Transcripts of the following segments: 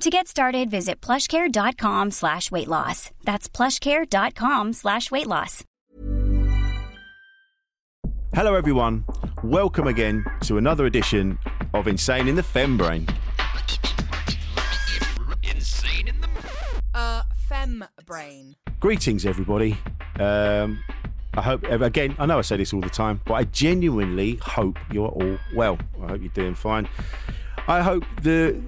To get started, visit plushcare.com slash weight loss. That's plushcare.com slash weight loss. Hello, everyone. Welcome again to another edition of Insane in the Fembrain. Insane in the. Uh, fem brain. Greetings, everybody. Um, I hope, again, I know I say this all the time, but I genuinely hope you're all well. I hope you're doing fine. I hope the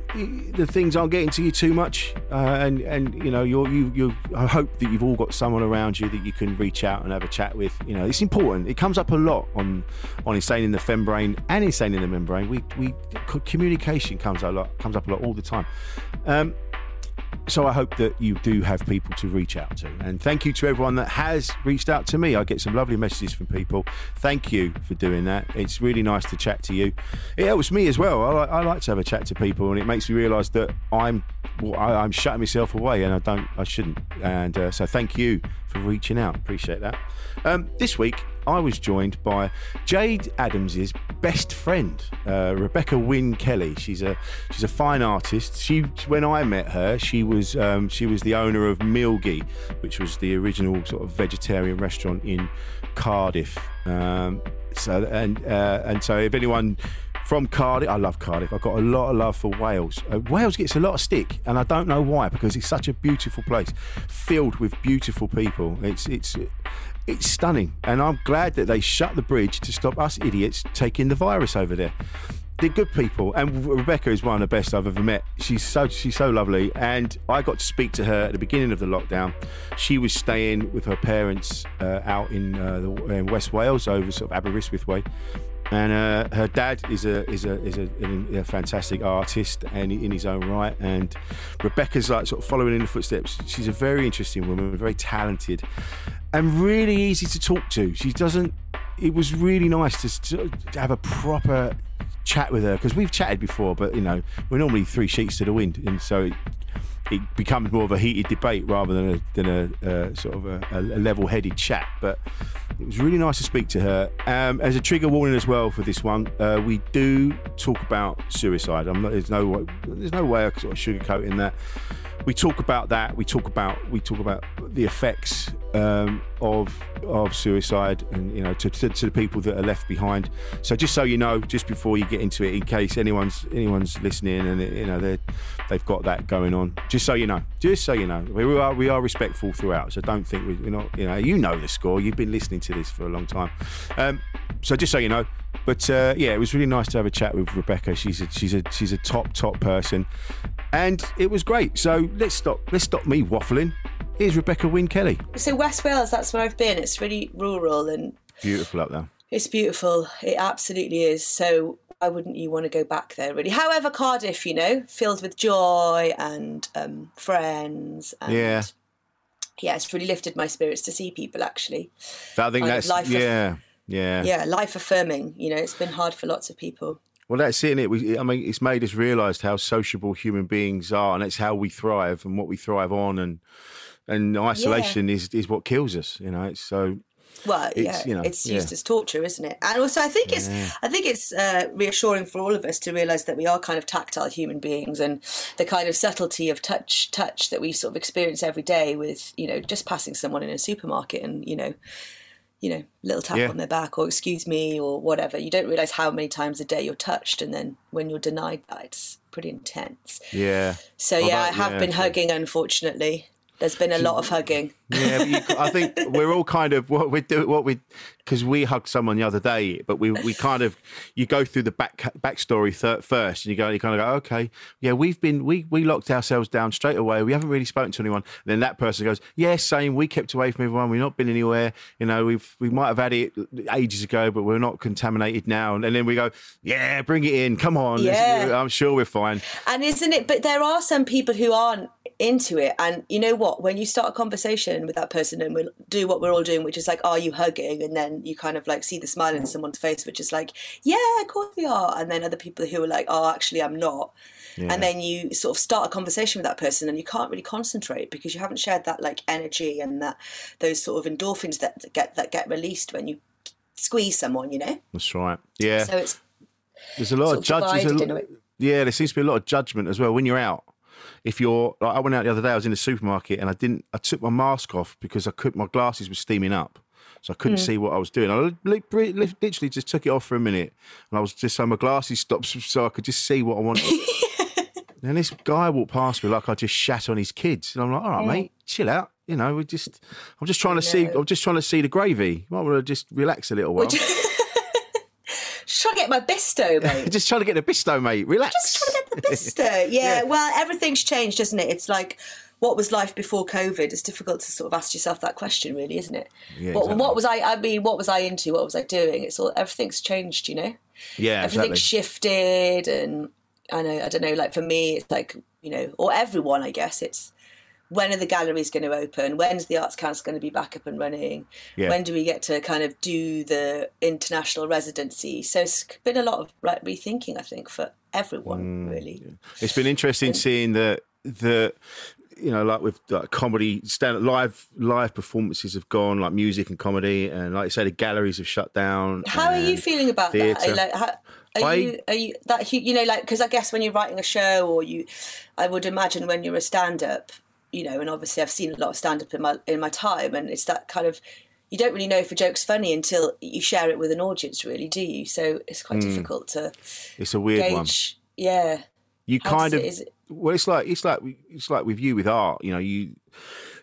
the things aren't getting to you too much, uh, and and you know you're, you you. I hope that you've all got someone around you that you can reach out and have a chat with. You know, it's important. It comes up a lot on on insane in the fembrain and insane in the membrane. We we communication comes a lot comes up a lot all the time. Um, so I hope that you do have people to reach out to. And thank you to everyone that has reached out to me. I get some lovely messages from people. Thank you for doing that. It's really nice to chat to you. It helps me as well. I, I like to have a chat to people, and it makes me realise that I'm well, I, am shutting myself away, and I don't, I shouldn't. And uh, so thank you for reaching out. Appreciate that. Um, this week I was joined by Jade Adams's best friend, uh, Rebecca Wynne Kelly. She's a she's a fine artist. She when I met her, she was um, she was the owner of Milgi, which was the original sort of vegetarian restaurant in Cardiff. Um, so and uh, and so if anyone from Cardiff. I love Cardiff. I've got a lot of love for Wales. Uh, Wales gets a lot of stick, and I don't know why because it's such a beautiful place, filled with beautiful people. It's it's it's stunning, and I'm glad that they shut the bridge to stop us idiots taking the virus over there. They're good people, and Rebecca is one of the best I've ever met. She's so she's so lovely, and I got to speak to her at the beginning of the lockdown. She was staying with her parents uh, out in, uh, the, in West Wales, over sort of Aberystwyth way, and uh, her dad is a is a is a, a, fantastic artist and in his own right. And Rebecca's like sort of following in the footsteps. She's a very interesting woman, very talented, and really easy to talk to. She doesn't. It was really nice to, to have a proper chat with her because we've chatted before, but you know we're normally three sheets to the wind, and so it, becomes more of a heated debate rather than a, than a, a sort of a, a level-headed chat. But it was really nice to speak to her. Um, as a trigger warning as well for this one, uh, we do talk about suicide. Not, there's no there's no way of sort of sugarcoating that we talk about that. We talk about we talk about the effects um, of of suicide, and you know, to, to, to, the people that are left behind. So just so you know, just before you get into it, in case anyone's anyone's listening and you know they they've got that going on, just so you know, just so you know, we are we are respectful throughout. So don't think we're not, you know, you know the score. You've been listening to this for a long time. Um, so just so you know, but uh, yeah, it was really nice to have a chat with Rebecca. She's a she's a she's a top top person, and it was great. So let's stop. Let's stop me waffling. Here's Rebecca Wynne Kelly. So West Wales, that's where I've been. It's really rural and beautiful up there. It's beautiful. It absolutely is. So why wouldn't you want to go back there, really? However, Cardiff, you know, filled with joy and um, friends. And yeah. Yeah, it's really lifted my spirits to see people. Actually, I think that's yeah, yeah, yeah, life affirming. You know, it's been hard for lots of people. Well, that's it. it? We, I mean, it's made us realise how sociable human beings are, and it's how we thrive and what we thrive on, and and isolation yeah. is is what kills us. You know, it's so. Well, it's, yeah, you know, it's used yeah. as torture, isn't it? And also, I think it's yeah. I think it's uh, reassuring for all of us to realise that we are kind of tactile human beings, and the kind of subtlety of touch touch that we sort of experience every day with you know just passing someone in a supermarket and you know you know, little tap yeah. on their back or excuse me or whatever. You don't realize how many times a day you're touched, and then when you're denied that, it's pretty intense. Yeah. So well, yeah, that, I have yeah, been hugging. Unfortunately, there's been a lot of hugging. Yeah, you, I think we're all kind of what we do. What we because we hugged someone the other day, but we we kind of you go through the back backstory first, and you go you kind of go, okay, yeah, we've been we we locked ourselves down straight away. We haven't really spoken to anyone. And then that person goes, yeah, same. We kept away from everyone. We've not been anywhere. You know, we've we might have had it ages ago, but we're not contaminated now. And, and then we go, yeah, bring it in. Come on. Yeah. I'm sure we're fine. And isn't it? But there are some people who aren't into it. And you know what? When you start a conversation with that person and we'll do what we're all doing, which is like, are you hugging? And then you kind of like see the smile in someone's face, which is like, yeah, of course we are. And then other people who are like, oh, actually, I'm not. Yeah. And then you sort of start a conversation with that person and you can't really concentrate because you haven't shared that like energy and that those sort of endorphins that get that get released when you squeeze someone, you know? That's right. Yeah. So it's there's a lot of judges. Yeah, there seems to be a lot of judgment as well when you're out if you're like I went out the other day, I was in the supermarket and I didn't I took my mask off because I could my glasses were steaming up. So I couldn't mm. see what I was doing. I literally just took it off for a minute, and I was just so my glasses stopped, so I could just see what I wanted. and this guy walked past me like I just shat on his kids, and I'm like, "All right, mm. mate, chill out." You know, we just, I'm just trying to see, I'm just trying to see the gravy. You Might want to just relax a little while. just trying to get my bisto, mate. just trying to get the bisto, mate. Relax. Just trying to get the bisto. Yeah. yeah. Well, everything's changed, isn't it? It's like what was life before COVID? It's difficult to sort of ask yourself that question, really, isn't it? Yeah, what, exactly. what was I? I mean, what was I into? What was I doing? It's all everything's changed, you know. Yeah, everything's exactly. shifted, and I know I don't know. Like for me, it's like you know, or everyone, I guess. It's when are the galleries going to open? When's the Arts Council going to be back up and running? Yeah. When do we get to kind of do the international residency? So it's been a lot of like rethinking, I think, for everyone, mm, really. Yeah. It's been interesting and, seeing the the you know, like with like comedy, stand live live performances have gone, like music and comedy, and like you say, the galleries have shut down. How are you feeling about theatre. that? Like, how, are I, you are you that you know like because I guess when you're writing a show or you, I would imagine when you're a stand up, you know, and obviously I've seen a lot of stand up in my in my time, and it's that kind of you don't really know if a joke's funny until you share it with an audience, really, do you? So it's quite mm. difficult to. It's a weird gauge. one. Yeah. You How kind of. It, it... Well, it's like it's like it's like with you with art. You know, you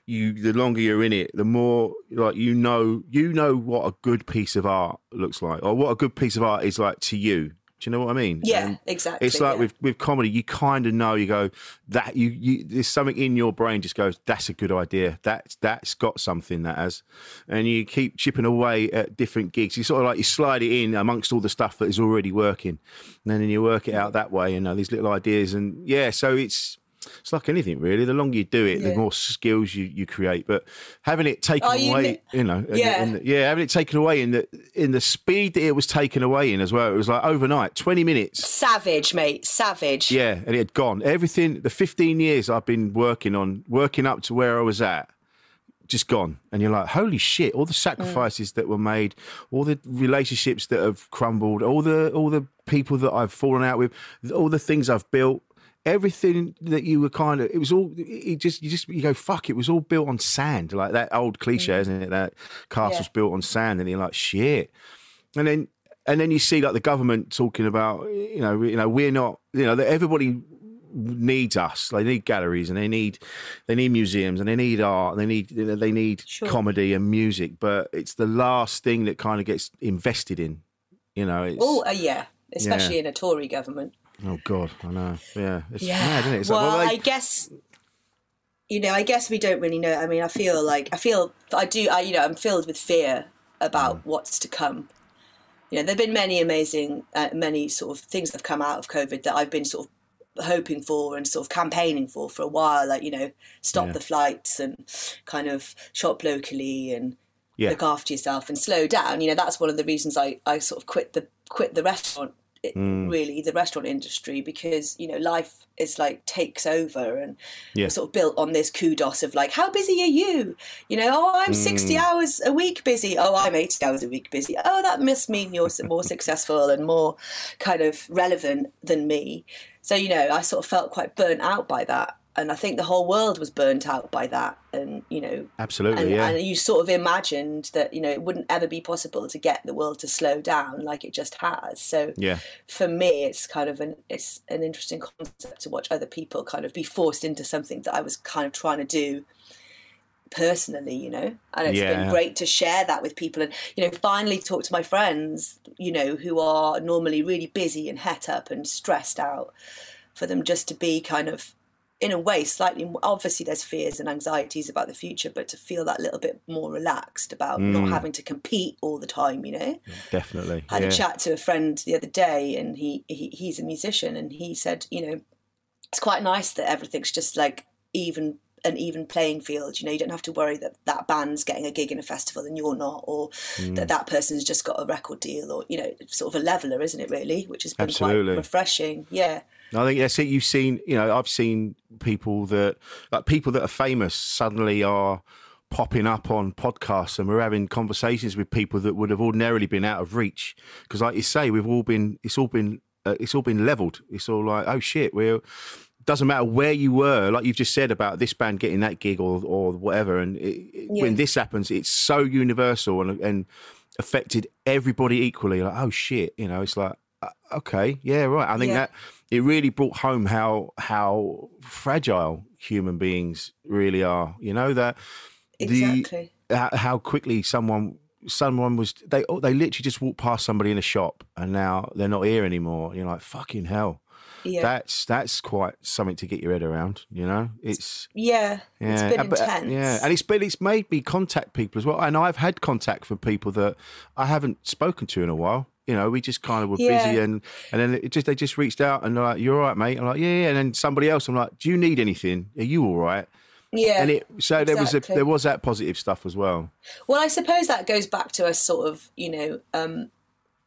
you the longer you're in it, the more like you know you know what a good piece of art looks like, or what a good piece of art is like to you. Do you know what I mean? Yeah, and exactly. It's like yeah. with with comedy, you kind of know. You go that you, you there's something in your brain just goes that's a good idea. That's that's got something that has, and you keep chipping away at different gigs. You sort of like you slide it in amongst all the stuff that is already working, and then you work it out that way. You know, these little ideas, and yeah, so it's it's like anything really. The longer you do it, yeah. the more skills you, you create. But having it taken you away, you know, yeah, in the, yeah, having it taken away in the in the speed that it was taken away in as well. It was like overnight, twenty minutes. Savage, mate, savage. Yeah, and it had gone. Everything, the fifteen years I've been working on, working up to where I was at, just gone. And you're like, holy shit! All the sacrifices mm. that were made, all the relationships that have crumbled, all the all the people that I've fallen out with, all the things I've built everything that you were kind of it was all it just you just you go fuck it was all built on sand like that old cliche mm. isn't it that castle's yeah. built on sand and you're like shit and then and then you see like the government talking about you know you know we're not you know that everybody needs us they need galleries and they need they need museums and they need art and they need they need sure. comedy and music but it's the last thing that kind of gets invested in you know oh uh, yeah especially yeah. in a tory government Oh God, I know. Yeah, it's yeah. mad, isn't it? It's well, like, well I guess you know, I guess we don't really know. I mean, I feel like I feel I do. I you know, I'm filled with fear about mm. what's to come. You know, there've been many amazing, uh, many sort of things that have come out of COVID that I've been sort of hoping for and sort of campaigning for for a while. Like you know, stop yeah. the flights and kind of shop locally and yeah. look after yourself and slow down. You know, that's one of the reasons I I sort of quit the quit the restaurant mm. really the restaurant industry because you know life is like takes over and yeah. sort of built on this kudos of like how busy are you you know oh i'm mm. 60 hours a week busy oh i'm 80 hours a week busy oh that must mean you're more successful and more kind of relevant than me so you know i sort of felt quite burnt out by that and I think the whole world was burnt out by that. And you know, absolutely, and, yeah. And you sort of imagined that you know it wouldn't ever be possible to get the world to slow down like it just has. So yeah, for me, it's kind of an it's an interesting concept to watch other people kind of be forced into something that I was kind of trying to do personally, you know, and it's Yeah. been great to share that with people and, you know, finally talk to my friends, you know, who are normally really busy and het up and stressed out for them just to be kind of, in a way, slightly obviously there's fears and anxieties about the future, but to feel that little bit more relaxed about not having to compete all the time, you know? Definitely. I had yeah. a chat to a friend the other day, and he, he he's a musician, and he said, you know, it's quite nice that everything's just like even an even playing field. You know, you don't have to worry that that band's getting a gig in a festival and you're not, or Mm. that that person's just got a record deal, or you know, sort of a leveler, isn't it? Really, which has been Absolutely. quite refreshing. Yeah, I think that's it. You've seen, you know, I've seen people that, like people that are famous, suddenly are popping up on podcasts, and we're having conversations with people that would have ordinarily been out of reach. Because, like you say, we've all been, it's all been, uh, it's all been leveled. It's all like, oh shit, we're. Doesn't matter where you were, like you've just said about this band getting that gig or or whatever, and it, it- when this happens, it's so universal and and affected everybody equally. Like, oh shit, you know, it's like, okay, yeah, right. I think Yeah. that it really brought home how how fragile human beings really are. You know that exactly. the how, quickly someone someone was they oh, they literally just walked past somebody in a shop and now they're not here anymore. You're like fucking hell. yeah, That's that's quite something to get your head around. You know, it's yeah, yeah, it's been uh, but, uh, intense. yeah, and it's been it's made me contact people as well, and I've had contact from people that I haven't spoken to in a while. You know, we just kind of were Yeah. busy, and and then it just they just reached out and they're like, "You're all right, mate." I'm like, "Yeah, yeah." And then somebody else, I'm like, "Do you need anything? Are you all right?" yeah, And it so there was a, there was that positive stuff as well. Well, I suppose that goes back to us sort of, you know, um,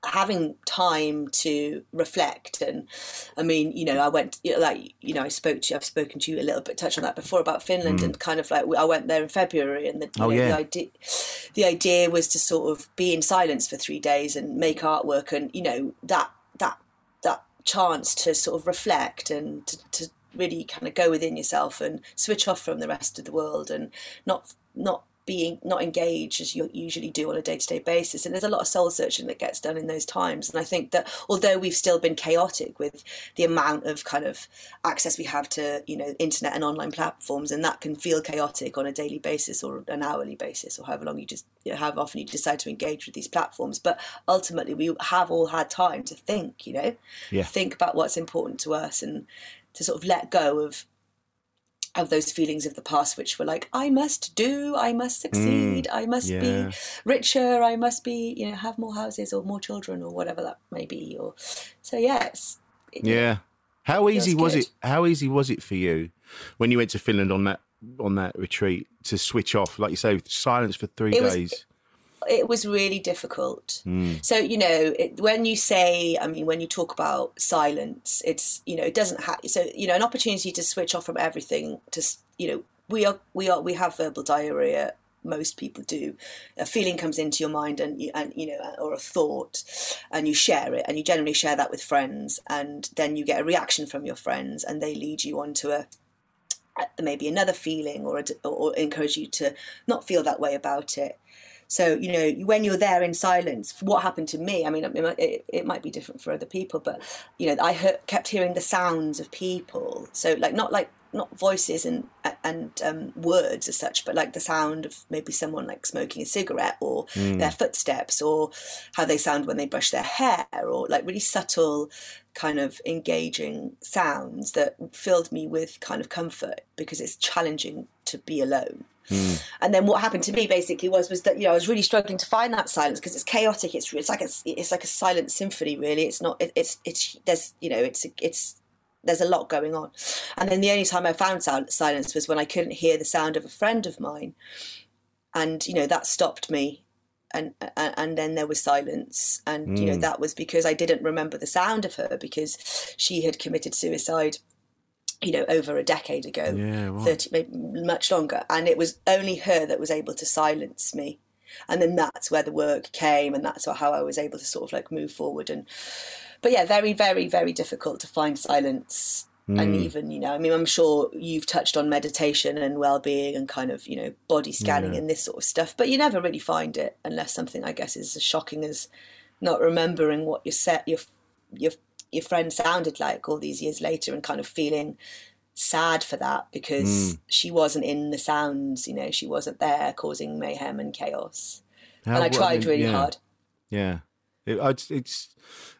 having time to reflect. And I mean, you know, I went, you know, like, you know, I spoke to you, I've spoken to you a little bit, touched on that before about Finland, and kind of like, I went there in February, and the, Mm. Oh, know, yeah. the idea, the idea was to sort of be in silence for three days and make artwork, and you know, that that that chance to sort of reflect and to, to really kind of go within yourself and switch off from the rest of the world and not not being not engaged as you usually do on a day-to-day basis. And there's a lot of soul searching that gets done in those times. And i think that although we've still been chaotic with the amount of kind of access we have to you know internet and online platforms and that can feel chaotic on a daily basis or an hourly basis or however long you just you know, however often you decide to engage with these platforms. But ultimately we have all had time to think you know Yeah. think about what's important to us and to sort of let go of of those feelings of the past which were like i must do i must mm, succeed i must yeah. be richer i must be you know have more houses or more children or whatever that may be or so yes Yeah. How easy was good. it? How easy was it for you when you went to Finland on that on that retreat to switch off, like you say, silence for three It was- days? It was really difficult. Mm. So you know, it, when you say, I mean, when you talk about silence, it's you know, it doesn't have. So you know, an opportunity to switch off from everything. To you know, we are we are we have verbal diarrhea. Most people do. A feeling comes into your mind, and you, and you know, or a thought, and you share it, and you generally share that with friends, and then you get a reaction from your friends, and they lead you on to a maybe another feeling or, a, or encourage you to not feel that way about it. So you know when you're there in silence, what happened to me? I mean, it, might- it, might be different for other people, but you know I kept hearing the sounds of people. So like not like not voices and and um, words as such, but like the sound of maybe someone like smoking a cigarette or their footsteps or how they sound when they brush their hair or like really subtle kind of engaging sounds that filled me with kind of comfort because it's challenging to be alone. Hmm. And then what happened to me basically was was that you know I was really struggling to find that silence because it's chaotic. It's it's like a it's like a silent symphony. Really, it's not. It, it's it's there's you know it's it's there's a lot going on. And then the only time I found sil- silence was when I couldn't hear the sound of a friend of mine, and you know that stopped me. And, and and then there was silence, and you know hmm. that was because I didn't remember the sound of her because she had committed suicide you know, over a decade ago, Yeah, right. 30, maybe much longer. And it was only her that was able to silence me. And then that's where the work came, and that's how I was able to sort of like move forward. And, but yeah, very, very, very difficult to find silence. And even, you know, I mean, I'm sure you've touched on meditation and well being and kind of, you know, body scanning and this sort of stuff, but you never really find it unless something, I guess, is as shocking as not remembering what your set, your, your, your friend sounded like all these years later and kind of feeling sad for that because mm. she wasn't in the sounds, you know, she wasn't there causing mayhem and chaos. How, and I tried I mean, really yeah. hard. Yeah, it, it's.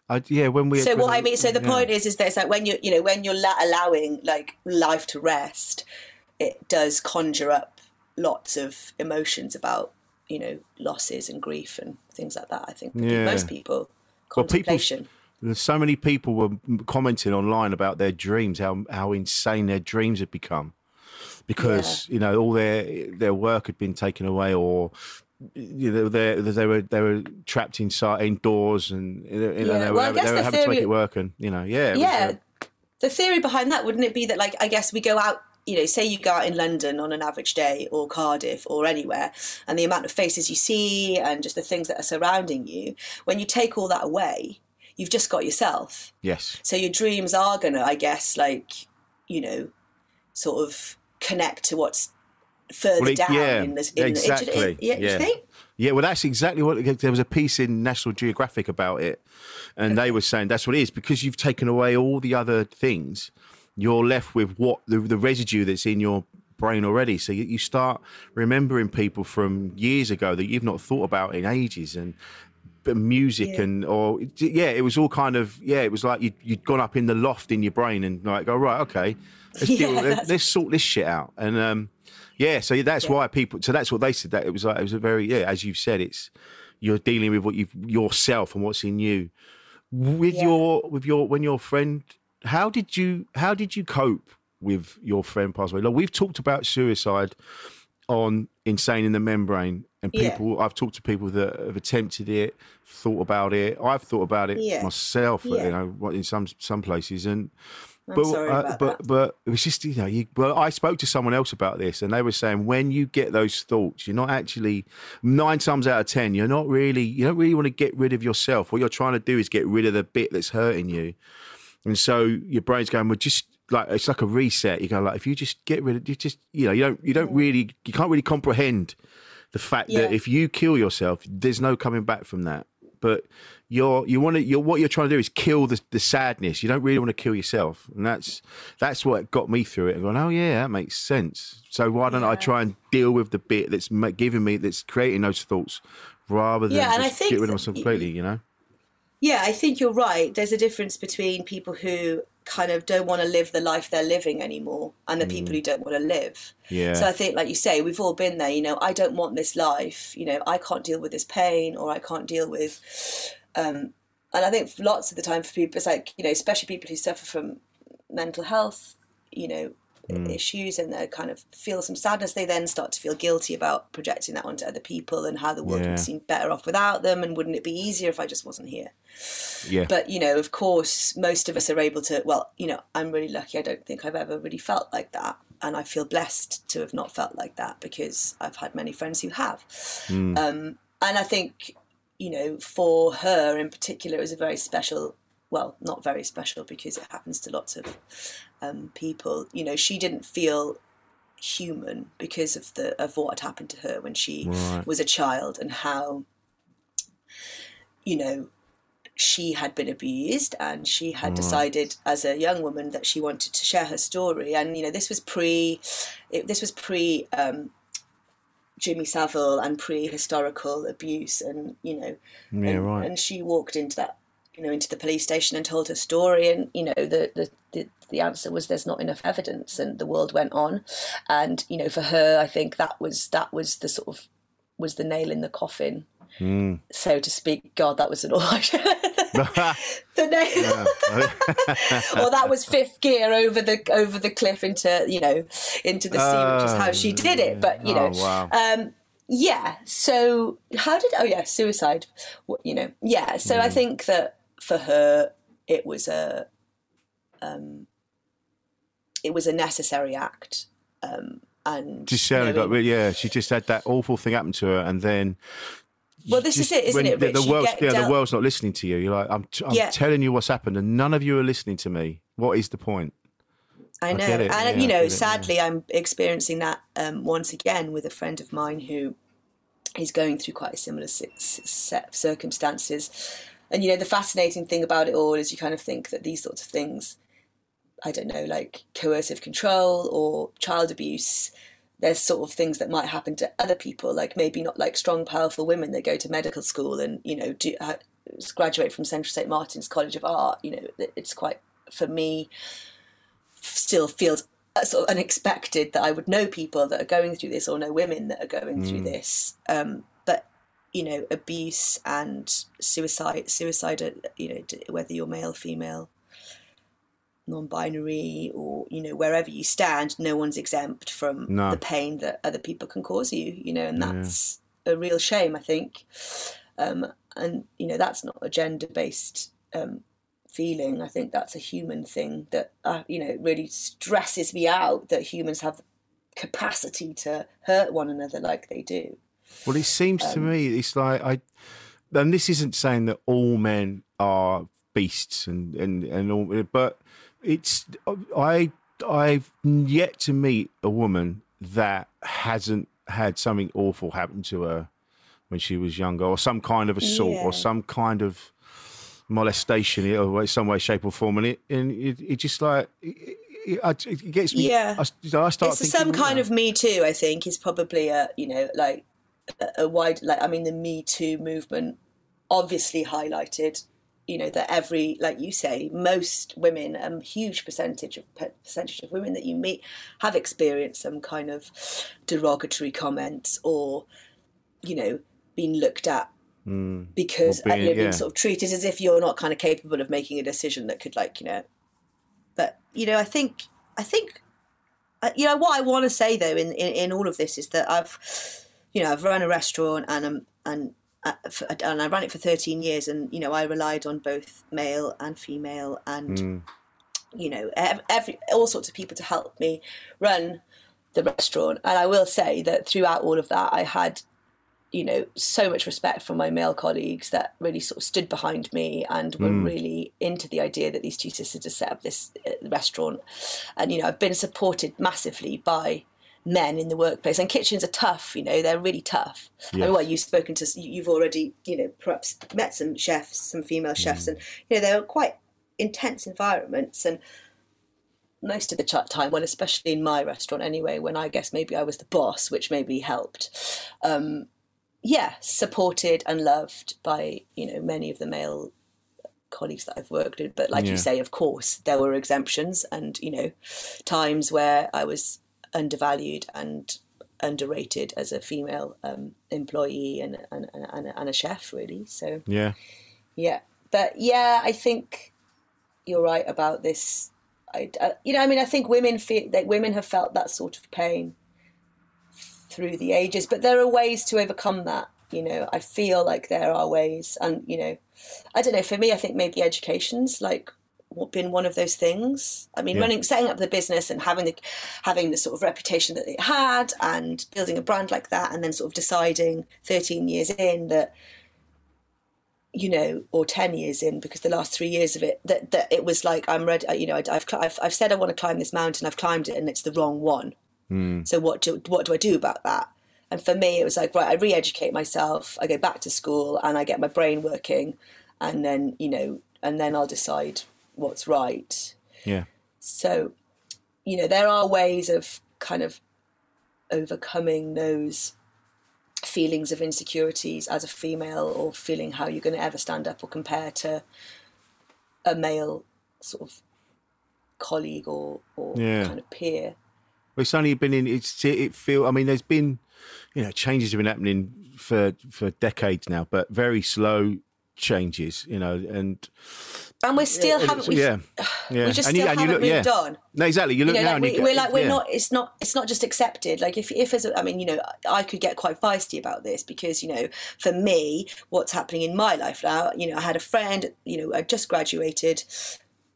I, yeah, when we. So when what I mean, so the yeah. point is, is that it's like when you, you know, when you're allowing like life to rest, it does conjure up lots of emotions about, you know, losses and grief and things like that. I think yeah. most people contemplation. Well, people, there's so many people were commenting online about their dreams, how how insane their dreams had become, because yeah. you know all their their work had been taken away, or you know they they were they were trapped inside indoors, and you know, yeah. they, well, were, they were the having theory, to make it work, and you know, yeah, yeah. Was, uh, the theory behind that wouldn't it be that like I guess we go out you know, say you go out in London on an average day or Cardiff or anywhere, and the amount of faces you see and just the things that are surrounding you, when you take all that away, you've just got yourself. Yes. So your dreams are gonna, I guess, like you know, sort of connect to what's further well, it, down yeah, in this. In exactly. The, in, yeah, yeah. Yeah, well, that's exactly what there was a piece in National Geographic about it, and okay. they were saying that's what it is because you've taken away all the other things. You're left with what the, the residue that's in your brain already. So you, you, start remembering people from years ago that you've not thought about in ages, and music yeah. and or yeah, it was all kind of yeah, it was like you you'd gone up in the loft in your brain and like go right, okay, let's, yeah, deal, let, us sort this shit out and um yeah, so that's yeah. why people so that's what they said that it was like it was a very yeah, as you've said, it's you're dealing with what you yourself and what's in you with your with your when your friend how did you how did you cope with your friend passed away like we've talked about suicide on insane in the membrane and people yeah. i've talked to people that have attempted it thought about it i've thought about it yeah. myself yeah. you know in some some places and I'm but uh, but that. but it was just you know you, well I spoke to someone else about this and they were saying when you get those thoughts you're not actually nine times out of ten you're not really you don't really want to get rid of yourself what you're trying to do is get rid of the bit that's hurting you and so your brain's going well just like it's like a reset you go like if you just get rid of you just you know you don't you don't really you can't really comprehend the fact yeah. that if you kill yourself, there's no coming back from that. But you're you want to you're what you're trying to do is kill the, the sadness. You don't really want to kill yourself, and that's that's what got me through it. And going, oh yeah, that makes sense. So why don't yeah. I try and deal with the bit that's giving me that's creating those thoughts, rather than yeah, and I think get rid of myself completely. You know. Yeah, I think you're right. There's a difference between people who kind of don't want to live the life they're living anymore and the mm. people who don't want to live. Yeah. So I think, like you say, we've all been there. You know, I don't want this life. You know, I can't deal with this pain, or I can't deal with. Um, and I think lots of the time for people, it's like you know, especially people who suffer from mental health, you know, mm. issues, and they kind of feel some sadness. They then start to feel guilty about projecting that onto other people and how the world yeah. would seem better off without them, and wouldn't it be easier if I just wasn't here? Yeah. But you know, of course, most of us are able to. Well, you know, I'm really lucky. I don't think I've ever really felt like that, and I feel blessed to have not felt like that because I've had many friends who have. Mm. Um, and I think, you know, for her in particular, it was a very special. Well, not very special because it happens to lots of um, people. You know, she didn't feel human because of the of what had happened to her when she right. was a child and how you know she had been abused and she had mm. decided as a young woman that she wanted to share her story and you know this was pre it, this was pre um, Jimmy Savile and pre historical abuse and you know yeah, and, right. and she walked into that you know into the police station and told her story and you know the, the the the answer was there's not enough evidence and the world went on and you know for her I think that was that was the sort of was the nail in the coffin mm. so to speak. God, that was an all. the name. well, that was fifth gear over the over the cliff into you know into the sea, which is how she did it. But you know, oh, wow. um, yeah. So how did? Oh yeah, suicide. You know, yeah. So mm. I think that for her, it was a um, it was a necessary act. Um, and just sounded knowing, like, yeah, she just had that awful thing happen to her, and then well, this just, is it, isn't it? Rich? The, world's, yeah, dealt... the world's not listening to you. You're like, I'm, t- I'm yeah. telling you what's happened, and none of you are listening to me. What is the point? I know, I and yeah, you know, sadly, I'm experiencing that um, once again with a friend of mine who is going through quite a similar set of circumstances. And you know, the fascinating thing about it all is you kind of think that these sorts of things I don't know, like coercive control or child abuse, there's sort of things that might happen to other people, like maybe not like strong, powerful women that go to medical school and you know do uh, graduate from Central St Martin's College of Art. You know, it's quite for me still feels uh, sort of unexpected that I would know people that are going through this or know women that are going mm. through this. Um, you know, abuse and suicide, suicide, you know, whether you're male, female, non-binary or you know wherever you stand no one's exempt from no. the pain that other people can cause you you know and that's yeah. a real shame i think um, and you know that's not a gender based um, feeling i think that's a human thing that uh, you know really stresses me out that humans have capacity to hurt one another like they do well it seems um, to me it's like i and this isn't saying that all men are beasts and and and all but it's I I've yet to meet a woman that hasn't had something awful happen to her when she was younger, or some kind of assault, yeah. or some kind of molestation, in some way, shape, or form, and it and it, it just like. It, it, it gets me. Yeah, I, I start. It's some kind of Me Too. I think is probably a you know like a, wide like I mean the Me Too movement obviously highlighted you know that every like you say most women a huge percentage of percentage of women that you meet have experienced some kind of derogatory comments or you know been looked at mm. because being, you're being sort of treated as if you're not kind of capable of making a decision that could like you know but you know i think i think uh, you know what i want to say though in, in in all of this is that i've you know i've run a restaurant and i'm and uh, and I ran it for 13 years, and you know I relied on both male and female, and mm. you know every all sorts of people to help me run the restaurant. And I will say that throughout all of that, I had you know so much respect from my male colleagues that really sort of stood behind me and were mm. really into the idea that these two sisters had set up this uh, restaurant. And you know I've been supported massively by men in the workplace and kitchens are tough you know they're really tough yes. I mean, well you've spoken to you've already you know perhaps met some chefs some female chefs mm. and you know they're quite intense environments and most of the time well especially in my restaurant anyway when i guess maybe i was the boss which maybe helped um, yeah supported and loved by you know many of the male colleagues that I've worked with. But like yeah. you say, of course, there were exemptions and, you know, times where I was undervalued and underrated as a female um, employee and, and, and, and, a chef, really. So, yeah. Yeah. But yeah, I think you're right about this. I, uh, you know, I mean, I think women feel that women have felt that sort of pain through the ages, but there are ways to overcome that. You know, I feel like there are ways, and you know, I don't know. For me, I think maybe education's like been one of those things. I mean, yeah. running, setting up the business and having the having the sort of reputation that it had, and building a brand like that, and then sort of deciding 13 years in that, you know, or 10 years in, because the last three years of it, that that it was like I'm ready. You know, I've I've, I've said I want to climb this mountain. I've climbed it, and it's the wrong one. Mm. So what do what do I do about that? And for me, it was like right. I re-educate myself. I go back to school, and I get my brain working, and then you know, and then I'll decide what's right. Yeah. So, you know, there are ways of kind of overcoming those feelings of insecurities as a female or feeling how you're going to ever stand up or compare to a male sort of colleague or, or yeah. kind of peer. Well, it's only been in it's it feel I mean there's been you know changes have been happening for for decades now but very slow changes you know and and we're still yeah, haven't we? Yeah, yeah. We just and still you, haven't look, moved yeah. on. No, exactly. You look you know, now, like we, are like we're yeah. not. It's not. It's not just accepted. Like if if as a, I mean, you know, I could get quite feisty about this because you know, for me, what's happening in my life now, you know, I had a friend. You know, I just graduated.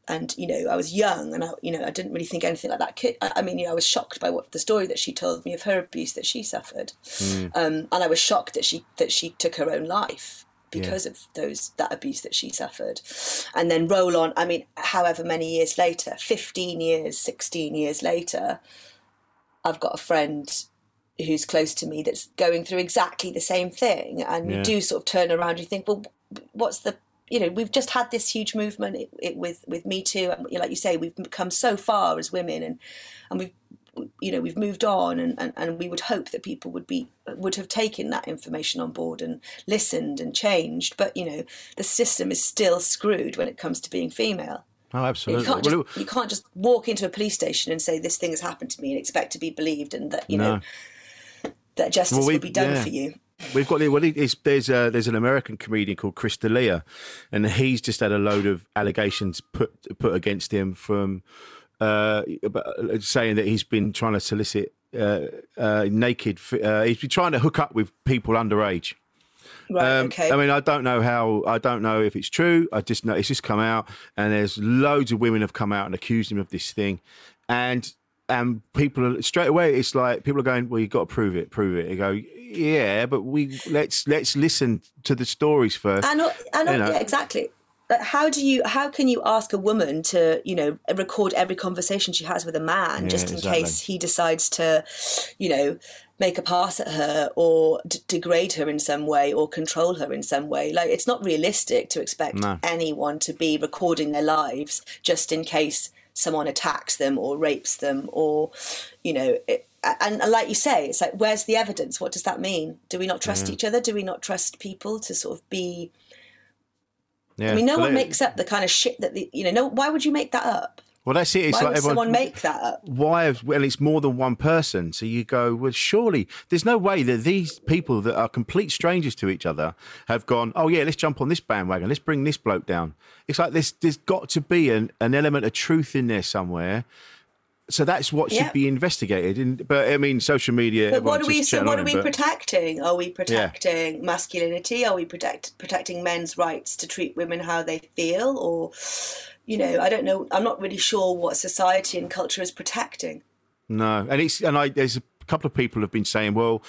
And you know, I was young, and I, you know, I didn't really think anything like that. Could, I mean, you know, I was shocked by what the story that she told me of her abuse that she suffered, mm. um, and I was shocked that she that she took her own life because yeah. of those that abuse that she suffered and then roll on i mean however many years later 15 years 16 years later i've got a friend who's close to me that's going through exactly the same thing and yeah. you do sort of turn around and you think well what's the you know we've just had this huge movement it, it, with with Me Too, and like you say, we've come so far as women, and and we've you know we've moved on and, and, and we would hope that people would be would have taken that information on board and listened and changed but you know the system is still screwed when it comes to being female Oh, absolutely. You can't, just, you can't just walk into a police station and say this thing has happened to me and expect to be believed and that you no. know that justice well, we, will be done yeah. for you. We've got well, there's a, there's an American comedian called Chris D'Elia, and he's just had a load of allegations put put against him from uh, saying that he's been trying to solicit uh, uh, naked. Uh, he's been trying to hook up with people underage. Right. Um, okay. I mean, I don't know how. I don't know if it's true. I just know it's just come out, and there's loads of women have come out and accused him of this thing, and and people are straight away. It's like people are going, "Well, you've got to prove it, prove it." You go, "Yeah, but we let's let's listen to the stories first. And, and you know. yeah, exactly. Like, how do you? How can you ask a woman to, you know, record every conversation she has with a man, yeah, just in exactly. case he decides to, you know, make a pass at her or d- degrade her in some way or control her in some way. Like it's not realistic to expect no. anyone to be recording their lives just in case someone attacks them or rapes them or you know it, and, like you say it's like where's the evidence what does that mean do we not trust yeah. each other do we not trust people to sort of be yeah. i mean no one makes up the kind of shit that the you know no why would you make that up well, that's it. It's why like would everyone, someone make that up? Why? Well, it's more than one person. So you go, well, surely there's no way that these people that are complete strangers to each other have gone, oh yeah, let's jump on this bandwagon. Let's bring this bloke down. It's like there's there's got to be an, an element of truth in there somewhere. So that's what should be investigated. And, but I mean, social media. But what are we? So what are we but, protecting? Are we protecting yeah. masculinity? Are we protect protecting men's rights to treat women how they feel, or you know, I don't know. I'm not really sure what society and culture is protecting. No, and it's and I there's a couple of people have been saying, well,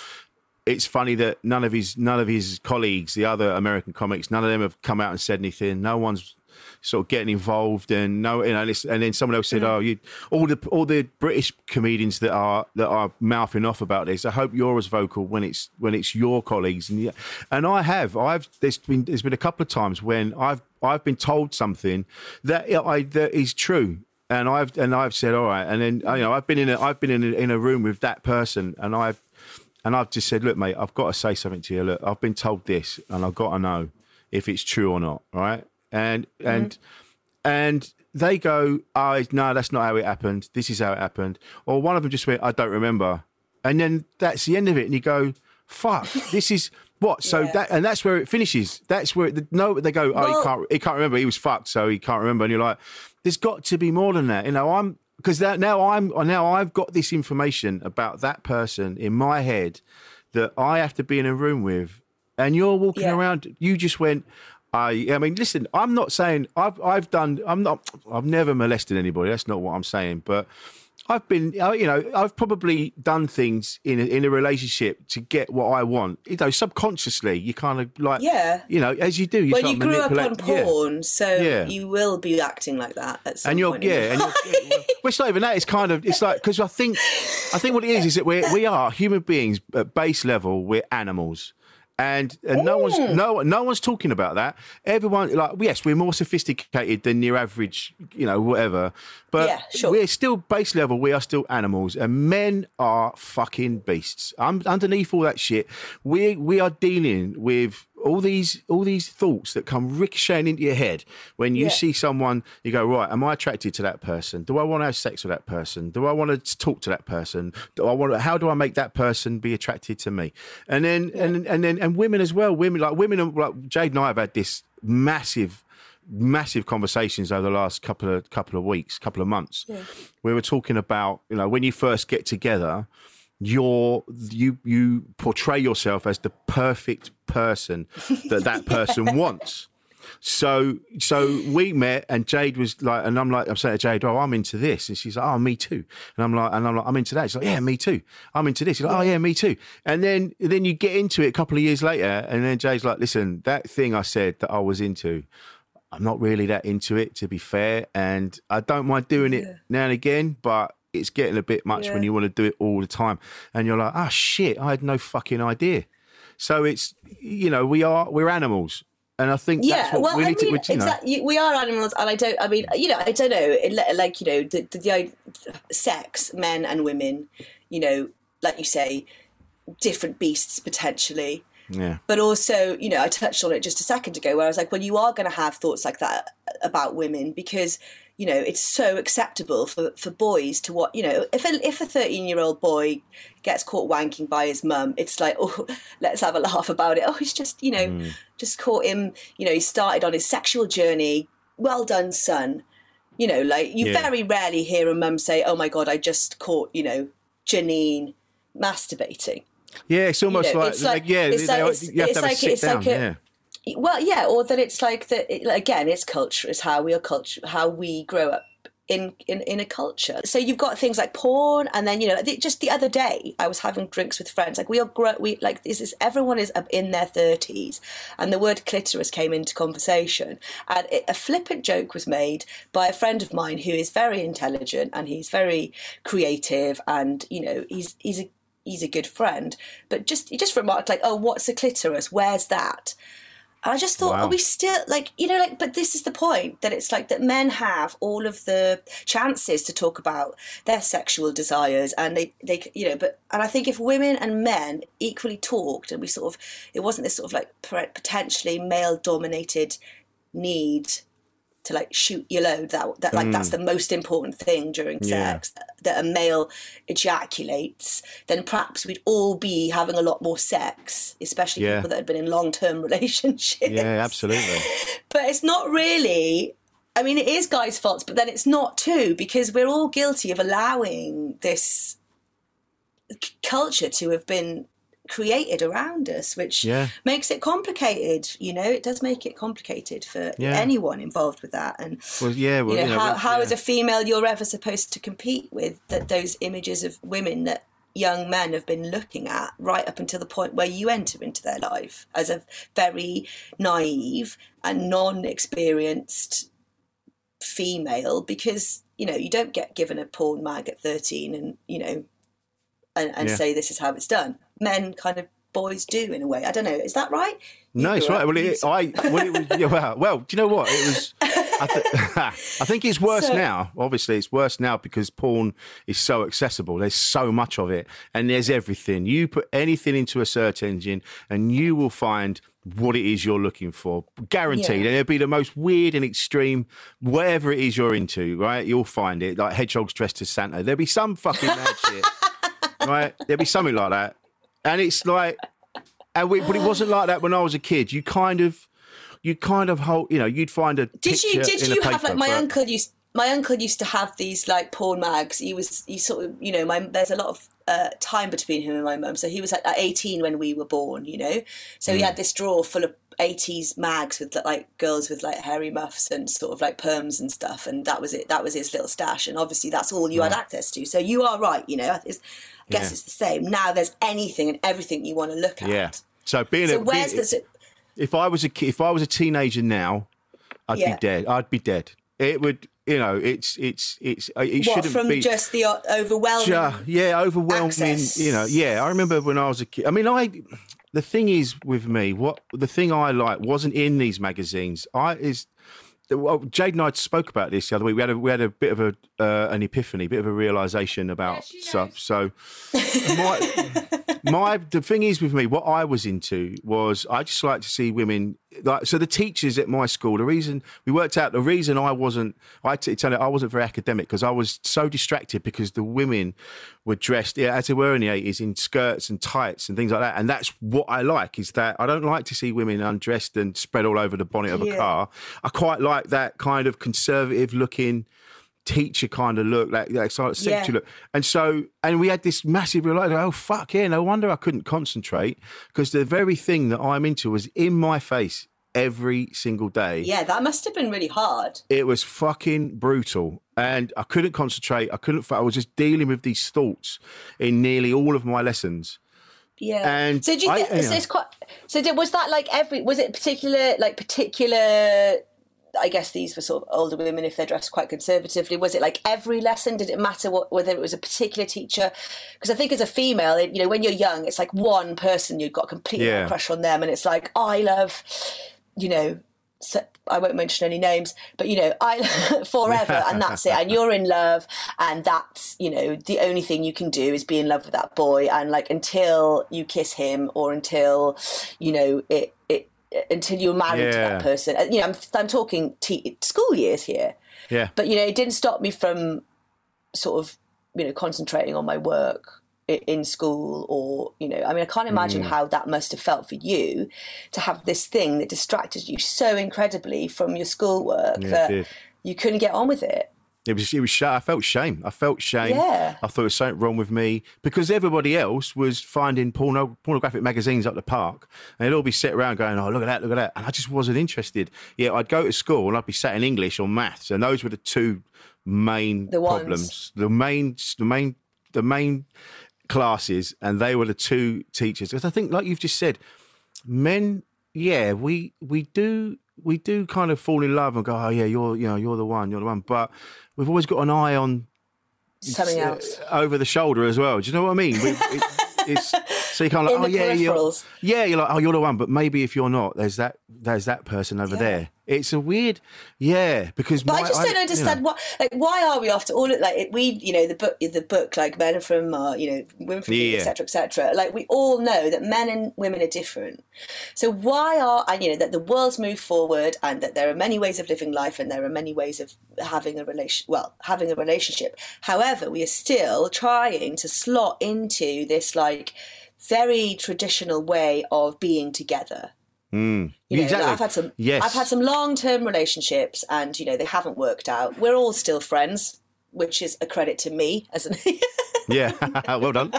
it's funny that none of his none of his colleagues, the other American comics, none of them have come out and said anything. No one's sort of getting involved and no you know and then someone else said mm. oh you all the all the british comedians that are that are mouthing off about this i hope you're as vocal when it's when it's your colleagues and yeah, and i have i've there's been there's been a couple of times when i've i've been told something that i that is true and I've and I've said all right, and then you know I've been in a I've been in a, in a room with that person, and I've and I've just said, look, mate, I've got to say something to you. Look, I've been told this, and I've got to know if it's true or not, right? And mm-hmm. and and they go, "Oh, no, that's not how it happened. This is how it happened." Or one of them just went, "I don't remember," and then that's the end of it. And you go, "Fuck, this is." What? So yeah. that and that's where it finishes. That's where it, no, they go. Oh, well, he can't. He can't remember. He was fucked, so he can't remember. And you're like, there's got to be more than that. You know, I'm because that now I'm now I've got this information about that person in my head that I have to be in a room with, and you're walking yeah. around. You just went. I, I mean, listen, I'm not saying I've, I've done, I'm not, I've never molested anybody. That's not what I'm saying. But I've been, uh, you know, I've probably done things in a, in a relationship to get what I want. You know, subconsciously, you kind of like, yeah, you know, as you do. You well, you grew up on porn, yeah. so yeah. you will be acting like that at some and you're, point. Yeah, and you're, well, it's not even that. It's kind of, it's like because I think, I think what it is is that we we are human beings at base level. We're animals and, and no one's hmm. no no one's talking about that. Everyone like yes, we're more sophisticated than your average, you know, whatever. But yeah, sure. we're still base level. We are still animals, and men are fucking beasts. I'm underneath all that shit. We we are dealing with all these all these thoughts that come ricocheting into your head when you yeah. see someone you go right am i attracted to that person do i want to have sex with that person do i want to talk to that person do i want to, how do i make that person be attracted to me and then yeah. and and then and women as well women like women like jade and i have had this massive massive conversations over the last couple of couple of weeks couple of months yeah. we were talking about you know when you first get together you're you you portray yourself as the perfect person that that person wants. So so we met and Jade was like, and I'm like, I'm saying to Jade, oh, I'm into this, and she's like, oh, me too, and I'm like, and I'm like, I'm into that. She's like, yeah, me too. I'm into this. She's like, oh yeah, me too. And then then you get into it a couple of years later, and then Jade's like, listen, that thing I said that I was into. I'm not really that into it, to be fair, and I don't mind doing it yeah. now and again, but it's getting a bit much yeah. when you want to do it all the time. And you're like, ah, oh, shit, I had no fucking idea. So it's, you know, we are, we're animals. And I think yeah, well, we I mean, to, which, exactly. We are animals, and I don't. I mean, you know, I don't know. Like you know, the, the, the sex, men and women. You know, like you say, different beasts potentially. Yeah. But also, you know, I touched on it just a second ago where I was like, well, you are going to have thoughts like that about women because, you know, it's so acceptable for, for boys to what, you know, if a, if a 13 year old boy gets caught wanking by his mum, it's like, oh, let's have a laugh about it. Oh, he's just, you know, mm. just caught him, you know, he started on his sexual journey. Well done, son. You know, like you yeah. very rarely hear a mum say, oh my God, I just caught, you know, Janine masturbating yeah, it's almost you know, like, it's like, like, yeah, it's like, it's, you have to have like, a sit down. Like a, yeah. Well, yeah, or that it's like that. It, again, it's culture. It's how we are culture, how we grow up in, in in a culture. So you've got things like porn, and then you know, just the other day I was having drinks with friends. Like we are grow, we like this is everyone is in their thirties, and the word clitoris came into conversation, and it, a flippant joke was made by a friend of mine who is very intelligent and he's very creative, and you know, he's he's a he's a good friend. But just he just remarked like, "Oh, what's a clitoris? Where's that?" And I just thought, wow. are we still like, you know, like, but this is the point that it's like that men have all of the chances to talk about their sexual desires and they, they, you know, but, and I think if women and men equally talked and we sort of, it wasn't this sort of like potentially male dominated need to like shoot your load that that like mm. that's the most important thing during yeah. sex that a male ejaculates then perhaps we'd all be having a lot more sex especially yeah. people that had been in long-term relationships yeah absolutely but it's not really i mean it is guys faults but then it's not too because we're all guilty of allowing this culture to have been created around us, which yeah. makes it complicated. You know, it does make it complicated for yeah. anyone involved with that. And well, yeah, well, you know, you know how, well, how yeah. a female you're ever supposed to compete with that those images of women that young men have been looking at right up until the point where you enter into their life as a very naive and non-experienced female because you know you don't get given a porn mag at 13 and you know and, and yeah. say this is how it's done. Men kind of boys do in a way. I don't know. Is that right? You no, it's right. Well, it, I well, it was, yeah, well, well, do you know what it was? I, th- I think it's worse so, now. Obviously, it's worse now because porn is so accessible. There's so much of it, and there's everything. You put anything into a search engine, and you will find what it is you're looking for. Guaranteed. Yeah. And it'll be the most weird and extreme, whatever it is you're into, right? You'll find it. Like hedgehogs dressed as Santa. There'll be some fucking mad shit right? there'll be something like that, and it's like, and we, but it wasn't like that when I was a kid. You kind of, you kind of hold, you know, you'd find a. Did you? Did you have paper, like my but... uncle used? My uncle used to have these like porn mags. He was, he sort of, you know, my there's a lot of uh, time between him and my mum. So he was like 18 when we were born, you know. So mm. he had this drawer full of 80s mags with like girls with like hairy muffs and sort of like perms and stuff and that was it that was his little stash and obviously that's all you had access to so you are right you know it's, guess yeah. it's the same. Now there's anything and everything you want to look at. Yeah. So being so a, where's being, the, if I was a if I was a teenager now, I'd yeah. be dead. I'd be dead. It would you know, it's it's it's uh, it what, shouldn't from be just the overwhelming. Just, yeah, overwhelming. Access. You know, yeah. I remember when I was a kid. I mean, I. The thing is with me, what the thing I like wasn't in these magazines. I is well, Jade and I spoke about this the other week. We had a, we had a bit of a uh, an epiphany, a bit of a realization about stuff. So, my, my the thing is with me, what I was into was I just like to see women. Like so, the teachers at my school. The reason we worked out the reason I wasn't, I t- tell you, I wasn't very academic because I was so distracted because the women were dressed yeah, as they were in the eighties in skirts and tights and things like that. And that's what I like is that I don't like to see women undressed and spread all over the bonnet of a car. I quite like that kind of conservative looking teacher kind of look, like that sort of secretary yeah. look. And so, and we had this massive realization, oh, fuck, yeah, no wonder I couldn't concentrate because the very thing that I'm into was in my face every single day. Yeah, that must have been really hard. It was fucking brutal. And I couldn't concentrate. I couldn't, I was just dealing with these thoughts in nearly all of my lessons. Yeah. And so, do you think, I, so it's quite, so did, was that like every, was it particular, like particular I guess these were sort of older women if they're dressed quite conservatively. Was it like every lesson? Did it matter what, whether it was a particular teacher? Because I think as a female, you know, when you're young, it's like one person you've got completely yeah. crush on them, and it's like oh, I love you know, so I won't mention any names, but you know, I forever and that's it. And you're in love, and that's you know the only thing you can do is be in love with that boy, and like until you kiss him or until you know it it until you're married yeah. to that person. You know, I'm I'm talking school years here. Yeah. But you know, it didn't stop me from sort of you know concentrating on my work in school or you know i mean i can't imagine mm. how that must have felt for you to have this thing that distracted you so incredibly from your schoolwork yeah, that you couldn't get on with it it was, it was. I felt shame. I felt shame. Yeah. I thought there was something wrong with me because everybody else was finding porno, pornographic magazines up the park, and they'd all be sitting around going, "Oh, look at that, look at that," and I just wasn't interested. Yeah, I'd go to school and I'd be sat in English or maths, and those were the two main the problems. The main, the main, the main classes, and they were the two teachers. Because I think, like you've just said, men, yeah, we we do we do kind of fall in love and go, oh yeah, you're you know you're the one, you're the one. But we've always got an eye on something uh, else over the shoulder as well. Do you know what I mean? We, it, it's, so you kind of like, oh yeah, you're, yeah, you're like, oh, you're the one. But maybe if you're not, there's that there's that person over yeah. there. It's a weird, yeah, because. But my, I just don't I, understand you know. what, like, why are we after all? Like we, you know, the book, the book, like men are from, uh, you know, women from, yeah. etc., etc. Like we all know that men and women are different. So why are, and you know, that the world's moved forward, and that there are many ways of living life, and there are many ways of having a relation, well, having a relationship. However, we are still trying to slot into this like very traditional way of being together Mm. You know, exactly. I've had some. Yes. I've had some long-term relationships, and you know they haven't worked out. We're all still friends, which is a credit to me as an. yeah, well done.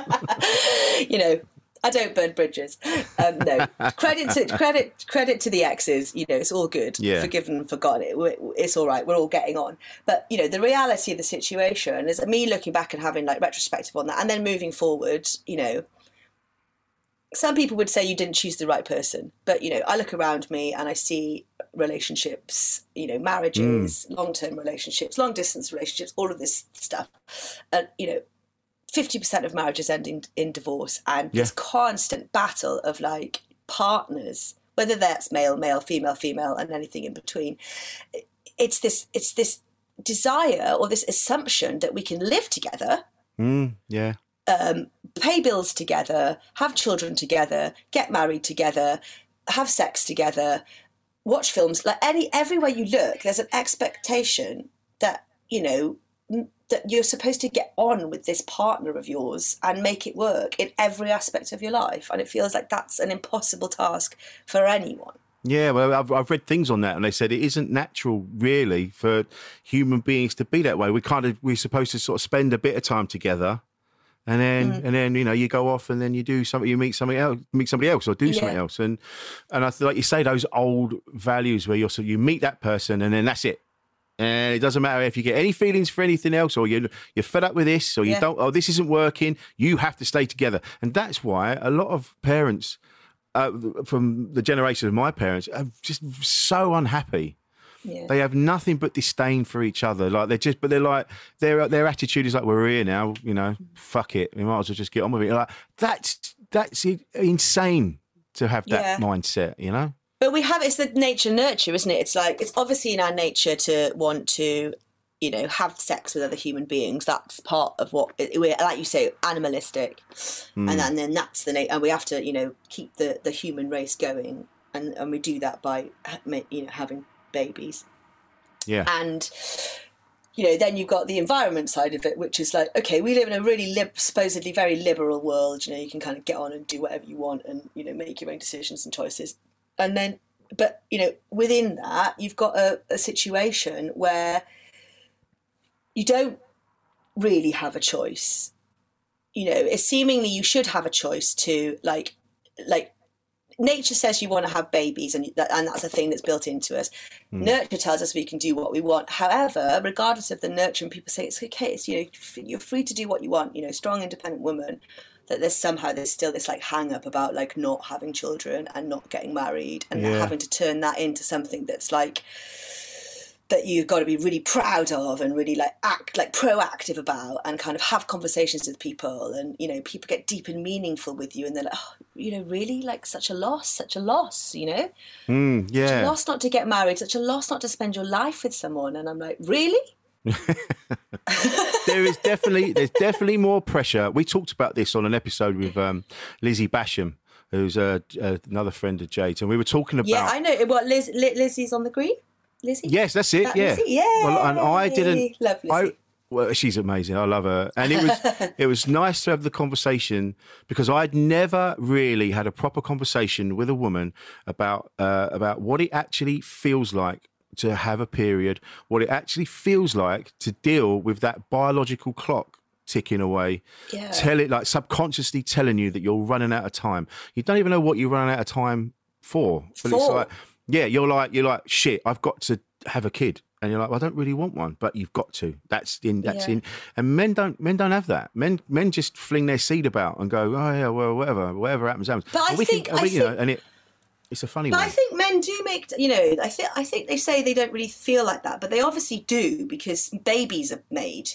you know, I don't burn bridges. Um, no, credit to credit credit to the exes. You know, it's all good. Yeah. Forgiven and forgotten. It, it's all right. We're all getting on. But you know, the reality of the situation is me looking back and having like retrospective on that, and then moving forward. You know, some people would say you didn't choose the right person, but you know, I look around me and I see relationships, you know, marriages, mm. long-term relationships, long-distance relationships, all of this stuff, and you know, fifty percent of marriages end in, in divorce, and yeah. this constant battle of like partners, whether that's male, male, female, female, and anything in between. It's this, it's this desire or this assumption that we can live together. Mm, yeah um, pay bills together, have children together, get married together, have sex together, watch films. Like any everywhere you look, there's an expectation that you know that you're supposed to get on with this partner of yours and make it work in every aspect of your life, and it feels like that's an impossible task for anyone. Yeah, well, I've, I've read things on that, and they said it isn't natural, really, for human beings to be that way. We kind of we're supposed to sort of spend a bit of time together, and then mm. and then you know you go off and then you do something you meet somebody else meet somebody else or do yeah. something else and and I feel like you say those old values where you're so you meet that person and then that's it and it doesn't matter if you get any feelings for anything else or you you're fed up with this or you yeah. don't oh this isn't working you have to stay together and that's why a lot of parents uh, from the generation of my parents are just so unhappy yeah. They have nothing but disdain for each other. Like they're just, but they're like their their attitude is like we're here now. You know, fuck it. We might as well just get on with it. Like that's that's insane to have that yeah. mindset. You know. But we have it's the nature nurture, isn't it? It's like it's obviously in our nature to want to you know have sex with other human beings that's part of what we're like you say animalistic mm. and, and then that's the and we have to you know keep the the human race going and and we do that by you know having babies. Yeah. And you know, then you've got the environment side of it, which is like, okay, we live in a really lib- supposedly very liberal world. You know, you can kind of get on and do whatever you want, and you know, make your own decisions and choices. And then, but you know, within that, you've got a, a situation where you don't really have a choice. You know, it's seemingly you should have a choice to like, like nature says you want to have babies and, that, and that's a thing that's built into us mm. nurture tells us we can do what we want however regardless of the nurture and people say it's okay it's you know you're free to do what you want you know strong independent woman that there's somehow there's still this like hang up about like not having children and not getting married and yeah. having to turn that into something that's like that you've got to be really proud of and really like act like proactive about and kind of have conversations with people and you know people get deep and meaningful with you and they're like oh you know really like such a loss such a loss you know mm, yeah such a loss not to get married such a loss not to spend your life with someone and i'm like really there is definitely there's definitely more pressure we talked about this on an episode with um, lizzie basham who's uh, uh, another friend of Jade's, and we were talking about. Yeah, I know. What Liz, Lizzie's on the green. Lizzie. Yes, that's it. That yeah. Lizzie? Yeah. Well, and I didn't. Love Lizzie. I, well, she's amazing. I love her, and it was it was nice to have the conversation because I'd never really had a proper conversation with a woman about uh, about what it actually feels like to have a period, what it actually feels like to deal with that biological clock ticking away. Yeah. Tell it like subconsciously telling you that you're running out of time. You don't even know what you're running out of time for. But for. it's like yeah, you're like you're like shit. I've got to have a kid, and you're like, well, I don't really want one, but you've got to. That's in. That's yeah. in. And men don't. Men don't have that. Men. Men just fling their seed about and go, oh yeah, well, whatever, whatever happens, happens. But I think, can, I we, think, you know, and it. It's a funny but one. I think men do make, you know, I think I think they say they don't really feel like that, but they obviously do because babies are made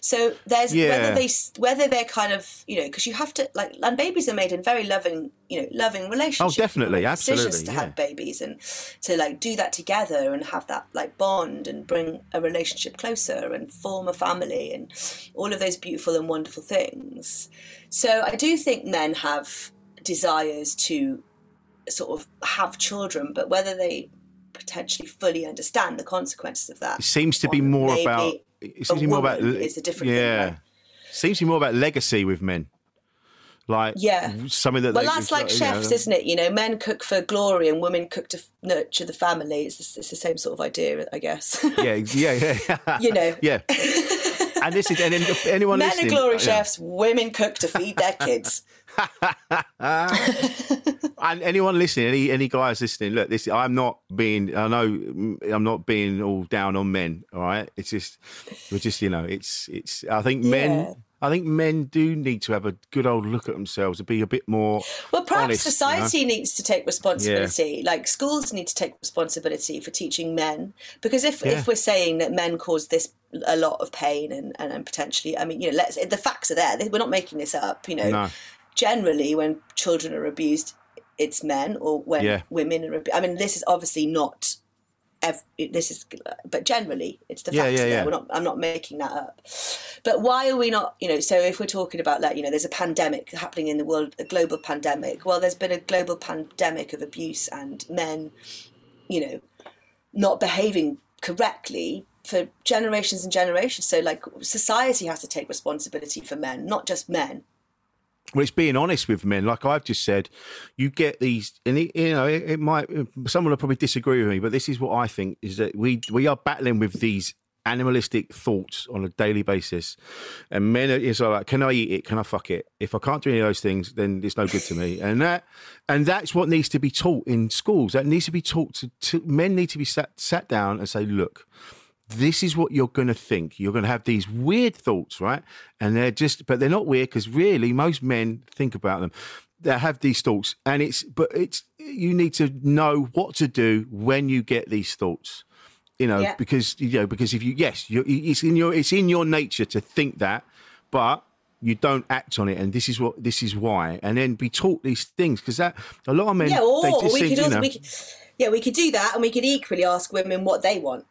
so there's yeah. whether they whether they're kind of you know because you have to like and babies are made in very loving you know loving oh, relationships. Oh, definitely, absolutely. Decisions to yeah. have babies and to like do that together and have that like bond and bring a relationship closer and form a family and all of those beautiful and wonderful things. So I do think men have desires to sort of have children, but whether they potentially fully understand the consequences of that. It seems to be more about it seems to more about it's a different yeah. Thing, Seems to be more about legacy with men. Like yeah, something that well, that's like chefs, know. isn't it? You know, men cook for glory and women cook to nurture the family. It's, it's the same sort of idea, I guess. yeah, yeah, yeah. you know, yeah. and this is and anyone men listening, are glory yeah. chefs, women cook to feed their kids. and anyone listening, any any guys listening, look, this I'm not being. I know mm, I'm not being all down on men. All right, it's just we're just you know, it's it's. I think men. Yeah. I think men do need to have a good old look at themselves and be a bit more. Well, perhaps honest, society you know? needs to take responsibility. Yeah. Like schools need to take responsibility for teaching men, because if yeah. if we're saying that men cause this a lot of pain and, and, and potentially, I mean, you know, let's the facts are there. We're not making this up. You know, no generally when children are abused, it's men or when yeah. women are. abused. I mean, this is obviously not. this is, but generally, it's the facts. Yeah, yeah, yeah. We're not. I'm not making that up. But why are we not? You know, so if we're talking about like, you know, there's a pandemic happening in the world, a global pandemic. Well, there's been a global pandemic of abuse and men, you know, not behaving correctly for generations and generations. So, like, society has to take responsibility for men, not just men well, it's being honest with men. Like I've just said, you get these, and it, you know, it, it, might. Someone will probably disagree with me, but this is what I think: is that we we are battling with these animalistic thoughts on a daily basis, and men are is like, can I eat it? Can I fuck it? If I can't do any of those things, then it's no good to me. And that, and that's what needs to be taught in schools. That needs to be taught to, to men. Need to be sat sat down and say, look this is what you're going to think. You're going to have these weird thoughts, right? And they're just, but they're not weird because really most men think about them. They have these thoughts, and it's, but it's, you need to know what to do when you get these thoughts. You know, yeah. because you know, because if you, yes, it's in your, it's in your nature to think that, but you don't act on it, and this is what, this is why, and then be taught these things because that a lot of men, yeah, or we could also, you know, we could, yeah, we could do that, and we could equally ask women what they want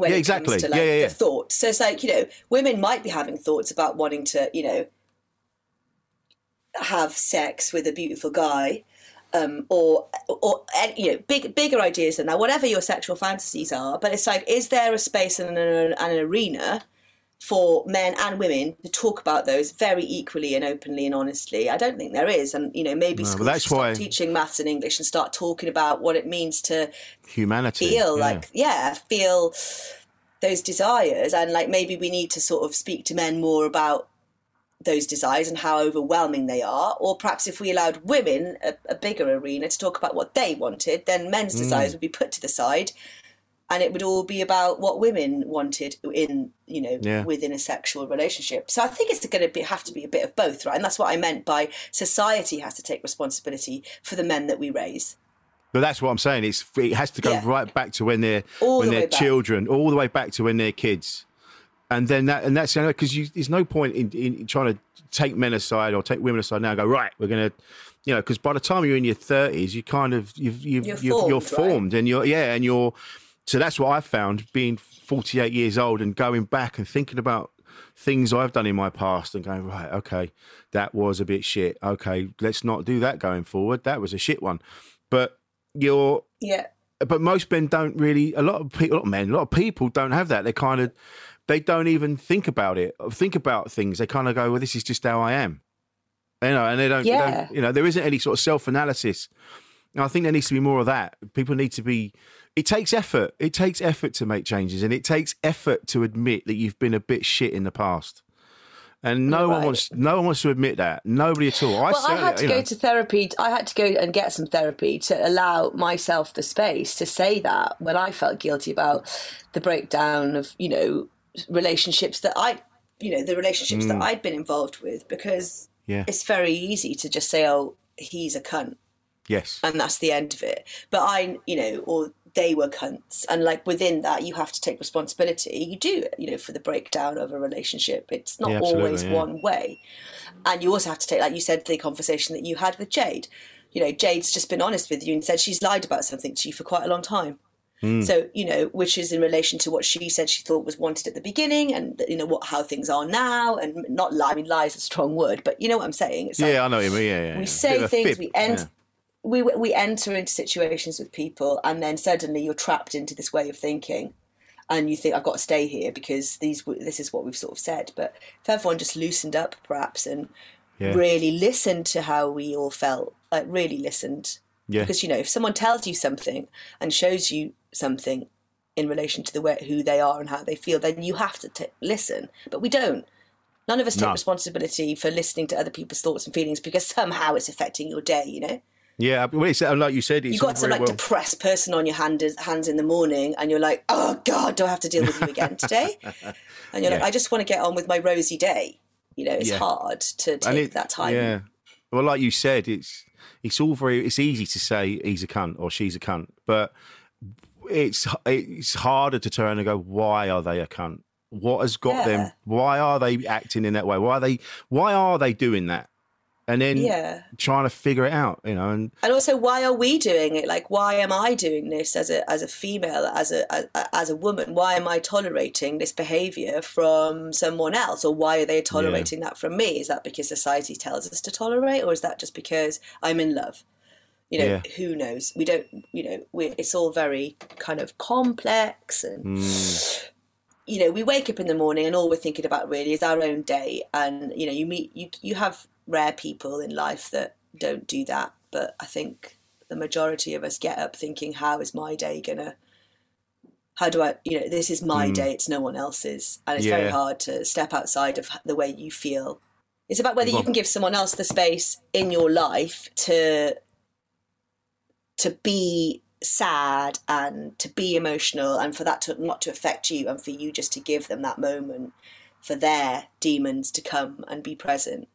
when yeah, it exactly. comes to like yeah, yeah, yeah. the thoughts. So it's like, you know, women might be having thoughts about wanting to, you know, have sex with a beautiful guy. Um, or, or you know, big, bigger ideas than that. Whatever your sexual fantasies are, but it's like, is there a space and an, an arena for men and women to talk about those very equally and openly and honestly. I don't think there is, and you know maybe no, schools that's start why... teaching maths and English and start talking about what it means to humanity feel yeah. like yeah feel those desires and like maybe we need to sort of speak to men more about those desires and how overwhelming they are or perhaps if we allowed women a, a bigger arena to talk about what they wanted then men's mm. desires would be put to the side and it would all be about what women wanted in you know yeah. within a sexual relationship so i think it's going to be, have to be a bit of both right and that's what i meant by society has to take responsibility for the men that we raise But that's what I'm saying. It's it has to go Yeah. right back to when they're All when the they're way back. children, all the way back to when they're kids, and then that and that's because there's no point in, in trying to take men aside or take women aside now. and Go right, we're gonna, you know, because by the time you're in your 30s, you kind of you've you've You're you're, you're formed, right? formed and you're yeah, and you're so that's what I found being 48 years old and going back and thinking about things I've done in my past and going right, okay, that was a bit shit. Okay, let's not do that going forward. That was a shit one, but you're Yeah. but most men don't really. A lot of people, a lot of men, a lot of people don't have that. They kind of, they don't even think about it. Think about things. They kind of go, "Well, this is just how I am," you know, and they don't. they Yeah. don't you know, there isn't any sort of self analysis. I think there needs to be more of that. People need to be. It takes effort. It takes effort to make changes, and it takes effort to admit that you've been a bit shit in the past. And no one wants. No one wants to admit that. Nobody at all. I well, I had to go know. to therapy. I had to go and get some therapy to allow myself the space to say that when I felt guilty about the breakdown of, you know, relationships that I, you know, the relationships that I'd been involved with, because Mm. Yeah. it's very easy to just say, oh, he's a cunt. Yes. and that's the end of it. But I, you know, or they were cunts, and like within that, you have to take responsibility. You do, you know, for the breakdown of a relationship. It's not Yeah, always yeah. one way, and you also have to take, like you said, the conversation that you had with Jade. You know, Jade's just been honest with you and said she's lied about something to you for quite a long time. Hmm. So you know, which is in relation to what she said she thought was wanted at the beginning, and you know what how things are now, and not lie. I mean, lie is a strong word, but you know what I'm saying. It's like, yeah, I know what you mean. Yeah, yeah. we say Bit of a things, fib, we end. We we enter into situations with people, and then suddenly you're trapped into this way of thinking, and you think I've got to stay here because these this is what we've sort of said. But if everyone just loosened up, perhaps, and Yeah. really listened to how we all felt, like really listened, Yeah. because you know if someone tells you something and shows you something in relation to the way who they are and how they feel, then you have to t- listen. But we don't. None of us take No. responsibility for listening to other people's thoughts and feelings because somehow it's affecting your day. You know, Yeah, well, uh, like you said, it's you got some like well. depressed person on your hand, hands in the morning, and you're like, "Oh God, do I have to deal with you again today?" And you're like, "I just want to get on with my rosy day." You know, it's Yeah. hard to take it- that time. Yeah. Well, like you said, it's it's all very. It's easy to say he's a cunt or she's a cunt, but it's it's harder to turn and go, why are they a cunt? What has got Yeah. them? Why are they acting in that way? Why are they? Why are they doing that? And then Yeah. trying to figure it out, you know. And and also why are we doing it like why am i doing this as a as a female as a, a as a woman why am i tolerating this behavior from someone else or why are they tolerating that from me is that because society tells us to tolerate or is that just because i'm in love you know Yeah. who knows we don't you know we it's all very kind of complex and Mm. you know we wake up in the morning and all we're thinking about really is our own day and you know you meet you you have rare people in life that don't do that but i think the majority of us get up thinking how is my day gonna how do i you know this is my day it's no one else's. And it's very Mm. Hard to step outside of the way you feel. It's about whether you can give someone else the space in your life to to be sad and to be emotional and for that to not to affect you and for you just to give them that moment for their demons to come and be present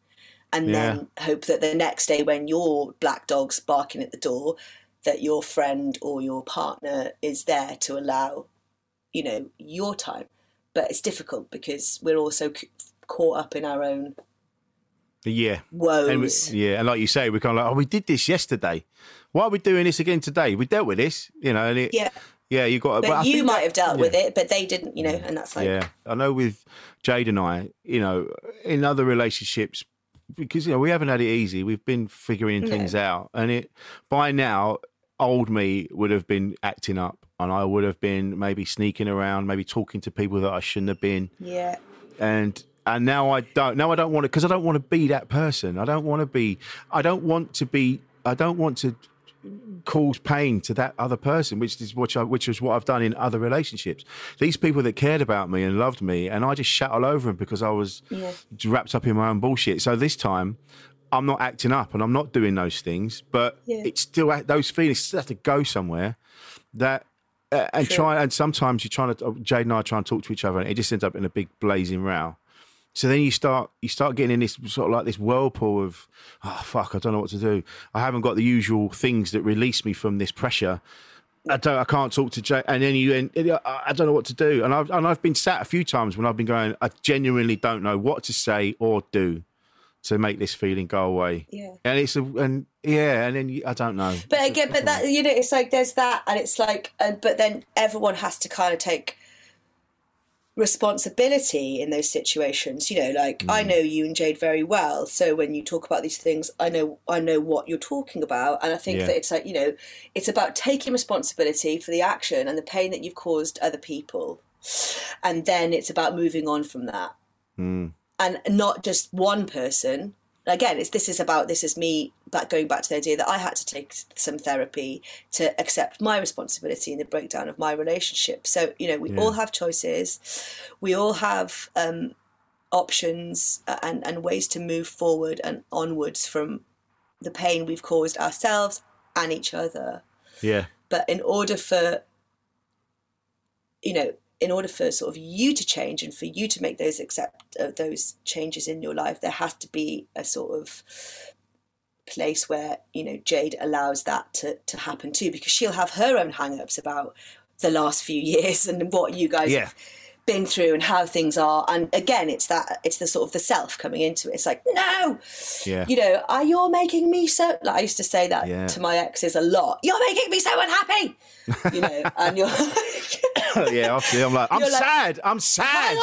and then hope that the next day when your black dog's barking at the door that your friend or your partner is there to allow you know your time but it's difficult because we're also c- caught up in our own yeah, woes and we, yeah, and like you say, we're kind of like, oh, we did this yesterday. Why are we doing this again today? We dealt with this, you know. And it, yeah yeah, you got. but, I you might that- have dealt yeah. with it but they didn't you know and that's like yeah, I know with Jade and I, you know, in other relationships, because you know we haven't had it easy. We've been figuring things out, and it by now, old me would have been acting up, and I would have been maybe sneaking around, maybe talking to people that I shouldn't have been, yeah and and now I don't. Now I don't want to because I don't want to be that person. I don't want to be. I don't want to be. I don't want to cause pain to that other person, which is which I, which is what I've done in other relationships. These people that cared about me and loved me, and I just shut all over them because I was Yeah. wrapped up in my own bullshit. So this time, I'm not acting up and I'm not doing those things, but Yeah. it's still those feelings still have to go somewhere. That. Uh, and try and sometimes you're trying to Jade and I try and talk to each other and it just ends up in a big blazing row So then you start you start getting in this sort of like this whirlpool of oh fuck I don't know what to do. I haven't got the usual things that release me from this pressure. I don't I can't talk to Jay and then you and uh, I don't know what to do. And I've and I've been sat a few times when I've been going I genuinely don't know what to say or do to make this feeling go away. Yeah. And it's a, and yeah, and then you, I don't know. But again, but that you know, it's like there's that, and it's like, and but then everyone has to kind of take responsibility in those situations you know like mm. i know you and jade very well so when you talk about these things i know i know what you're talking about and i think yeah. that it's like you know it's about taking responsibility for the action and the pain that you've caused other people and then it's about moving on from that mm and not just one person again it's this is about this is me back going back to the idea that i had to take some therapy to accept my responsibility in the breakdown of my relationship. So you know we yeah. all have choices. We all have um, options uh, and and ways to move forward and onwards from the pain we've caused ourselves and each other. Yeah. But in order for you know in order for sort of you to change and for you to make those accept uh, those changes in your life, there has to be a sort of place where you know Jade allows that to to happen too, because she'll have her own hang-ups about the last few years and what you guys yeah. have been through and how things are. And again it's that it's the sort of the self coming into it. It's like no yeah. you know are you making me so like i used to say that yeah. to my exes a lot. You're making me so unhappy. You know and you're like yeah obviously i'm like i'm sad i'm sad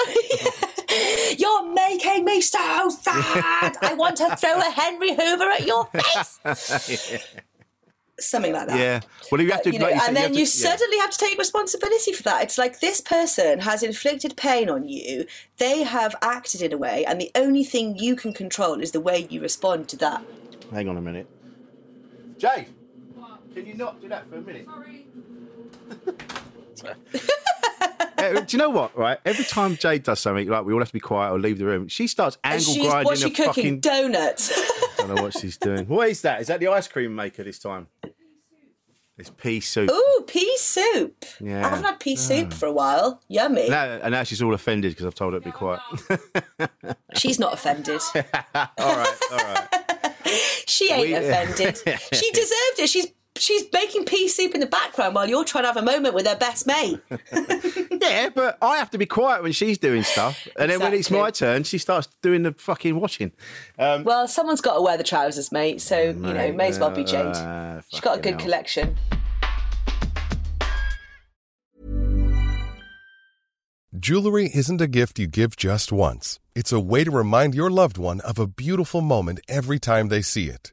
you're making me so sad i want to throw a henry hoover at your face yeah something like that. Yeah. Well, you have to, you know, like you and then you, you suddenly have to take responsibility for that. It's like this person has inflicted pain on you. They have acted in a way, and the only thing you can control is the way you respond to that. Hang on a minute, Jay. What? Can you not do that for a minute? Sorry. uh, do you know what? Right, every time Jade does something, like we all have to be quiet or leave the room, she starts angle grinding. What's she cooking? Fucking... Donuts. I don't know what she's doing. What is that? Is that the ice cream maker this time? It's pea soup. Ooh, pea soup. Yeah. I haven't had pea soup oh. for a while. Yummy. Now, and now she's all offended because I've told her to be quiet. she's not offended. all right, all right. she ain't we... offended. she deserved it. She's she's making pea soup in the background while you're trying to have a moment with her best mate. yeah, but I have to be quiet when she's doing stuff, and exactly. then when it's my turn, she starts doing the fucking watching. Um, well, someone's got to wear the trousers, mate. So mate, you know, may as well be Jade. Uh, she's got a good hell. collection. Jewelry isn't a gift you give just once. It's a way to remind your loved one of a beautiful moment every time they see it.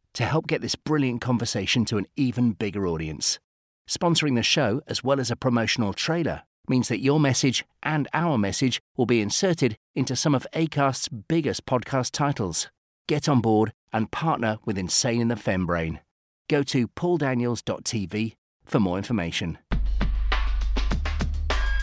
to help get this brilliant conversation to an even bigger audience. Sponsoring the show, as well as a promotional trailer, means that your message and our message will be inserted into some of ACAST's biggest podcast titles. Get on board and partner with Insane in the Fembrain. Go to pauldaniels.tv for more information.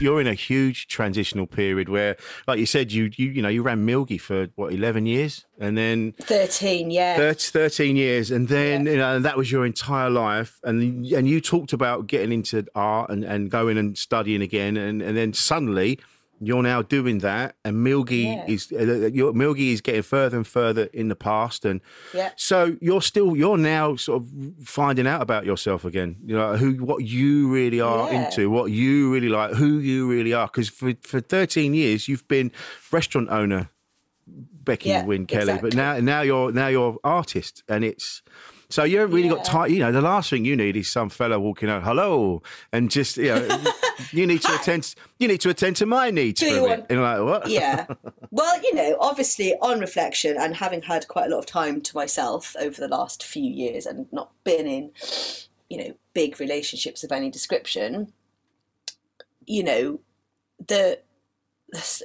You're in a huge transitional period where, like you said, you you you know you ran Milgi for what eleven years, and then thirteen, yeah, 30, thirteen years, and then yeah. you know that was your entire life, and and you talked about getting into art and and going and studying again, and and then suddenly you're now doing that, and Milgi yeah. is uh, your Milgi is getting further and further in the past, and yeah. so you're still you're now sort of finding out about yourself again. You know who what you really are yeah. into, what you really like, who you really are. Because for for 13 years you've been restaurant owner, Becky Wynn Kelly, exactly. but now now you're now you're artist, and it's so you haven't really yeah. got time. You know, the last thing you need is some fella walking out, hello, and just you know, you need to attend. You need to attend to my needs. Do you want? And like what? Yeah. Well, you know, obviously, on reflection and having had quite a lot of time to myself over the last few years, and not been in, you know, big relationships of any description. You know, the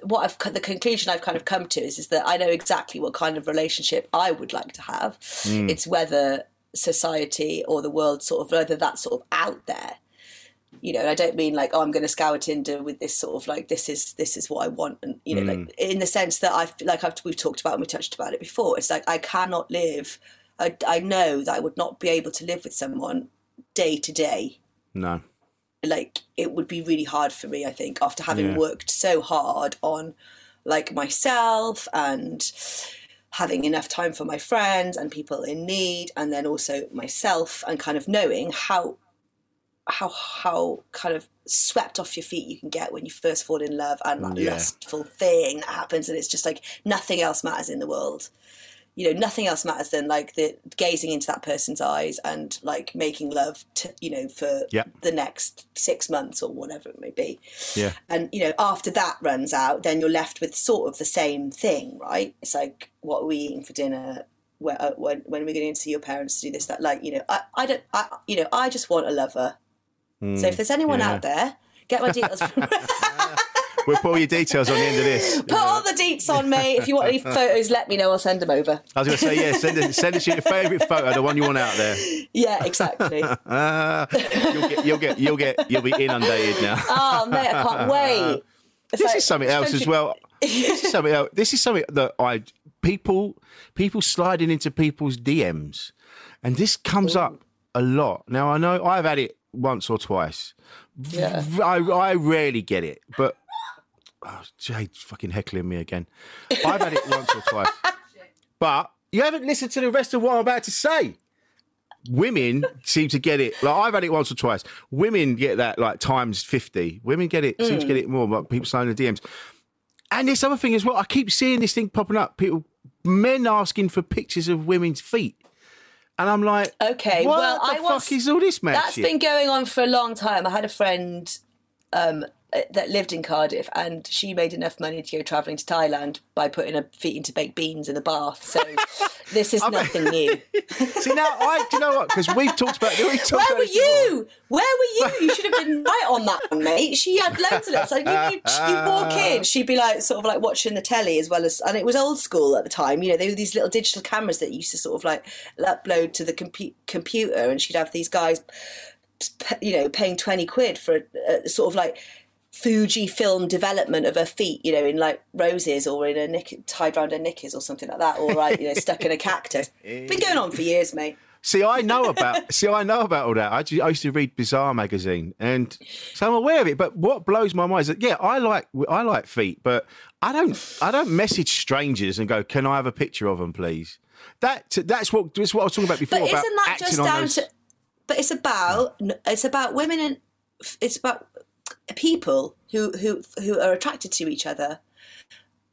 what I've the conclusion I've kind of come to is is that I know exactly what kind of relationship I would like to have. Mm. It's whether society or the world sort of whether that's sort of out there you know, I don't mean like, oh, I'm going to scour Tinder with this sort of like, this is this is what I want, and you know, mm. like in the sense that I've like I've, we've talked about and we touched about it before. It's like I cannot live. I I know that I would not be able to live with someone day to day. No. Like it would be really hard for me. I think after having yeah. worked so hard on like myself and having enough time for my friends and people in need and then also myself and kind of knowing how how how kind of swept off your feet you can get when you first fall in love and that mm, yeah. lustful thing that happens and it's just like nothing else matters in the world you know nothing else matters than like the gazing into that person's eyes and like making love to you know for yeah. the next six months or whatever it may be. Yeah. And you know after that runs out then you're left with sort of the same thing right? It's like what are we eating for dinner? Where, uh, when, when are we going to see your parents to do this that like you know I, I don't I you know I just want a lover. Mm, so if there's anyone yeah. out there get my details We'll put all your details on the end of this. Put all the deets on, me. If you want any photos, let me know. I'll send them over. I was going to say, yeah, send, it, send us your favourite photo, the one you want out there. Yeah, exactly. uh, you'll, get, you'll get, you'll get, you'll be inundated now. Oh, mate, I can't wait. It's this like, is something else as well. this is something else. This is something that I people people sliding into people's DMs, and this comes Ooh. up a lot. Now I know I've had it once or twice. Yeah. I, I rarely get it, but Oh, Jade's fucking heckling me again. I've had it once or twice. But you haven't listened to the rest of what I'm about to say. Women seem to get it. Like I've had it once or twice. Women get that like times fifty. Women get it. Mm. Seem to get it more. Like people signing the DMs. And this other thing as well. I keep seeing this thing popping up. People, men asking for pictures of women's feet. And I'm like, okay, what well, the I fuck was, is all this, man? That's shit? been going on for a long time. I had a friend um, Uh, that lived in Cardiff, and she made enough money to go travelling to Thailand by putting her feet into baked beans in a bath. So this is nothing new. See now, I do you know what? Because we've talked about. We've talked Where about were you? Where were you? You should have been right on that one, mate. She had loads of it. So you, you, you walk in, she'd be like sort of like watching the telly as well as, and it was old school at the time. You know, they were these little digital cameras that used to sort of like upload to the compu- computer, and she'd have these guys, you know, paying twenty quid for a, a sort of like Fuji film development of her feet, you know, in like roses or in a nick tied around her knickers or something like that, or like you know stuck in a cactus. Been going on for years, mate. See, I know about. see, I know about all that. I, I, used to read Bizarre magazine, and so I'm aware of it. But what blows my mind is that yeah, I like I like feet, but I don't I don't message strangers and go, "Can I have a picture of them, please?" That that's what that's what I was talking about before. But isn't that just down those... to? But it's about it's about women and it's about people who who who are attracted to each other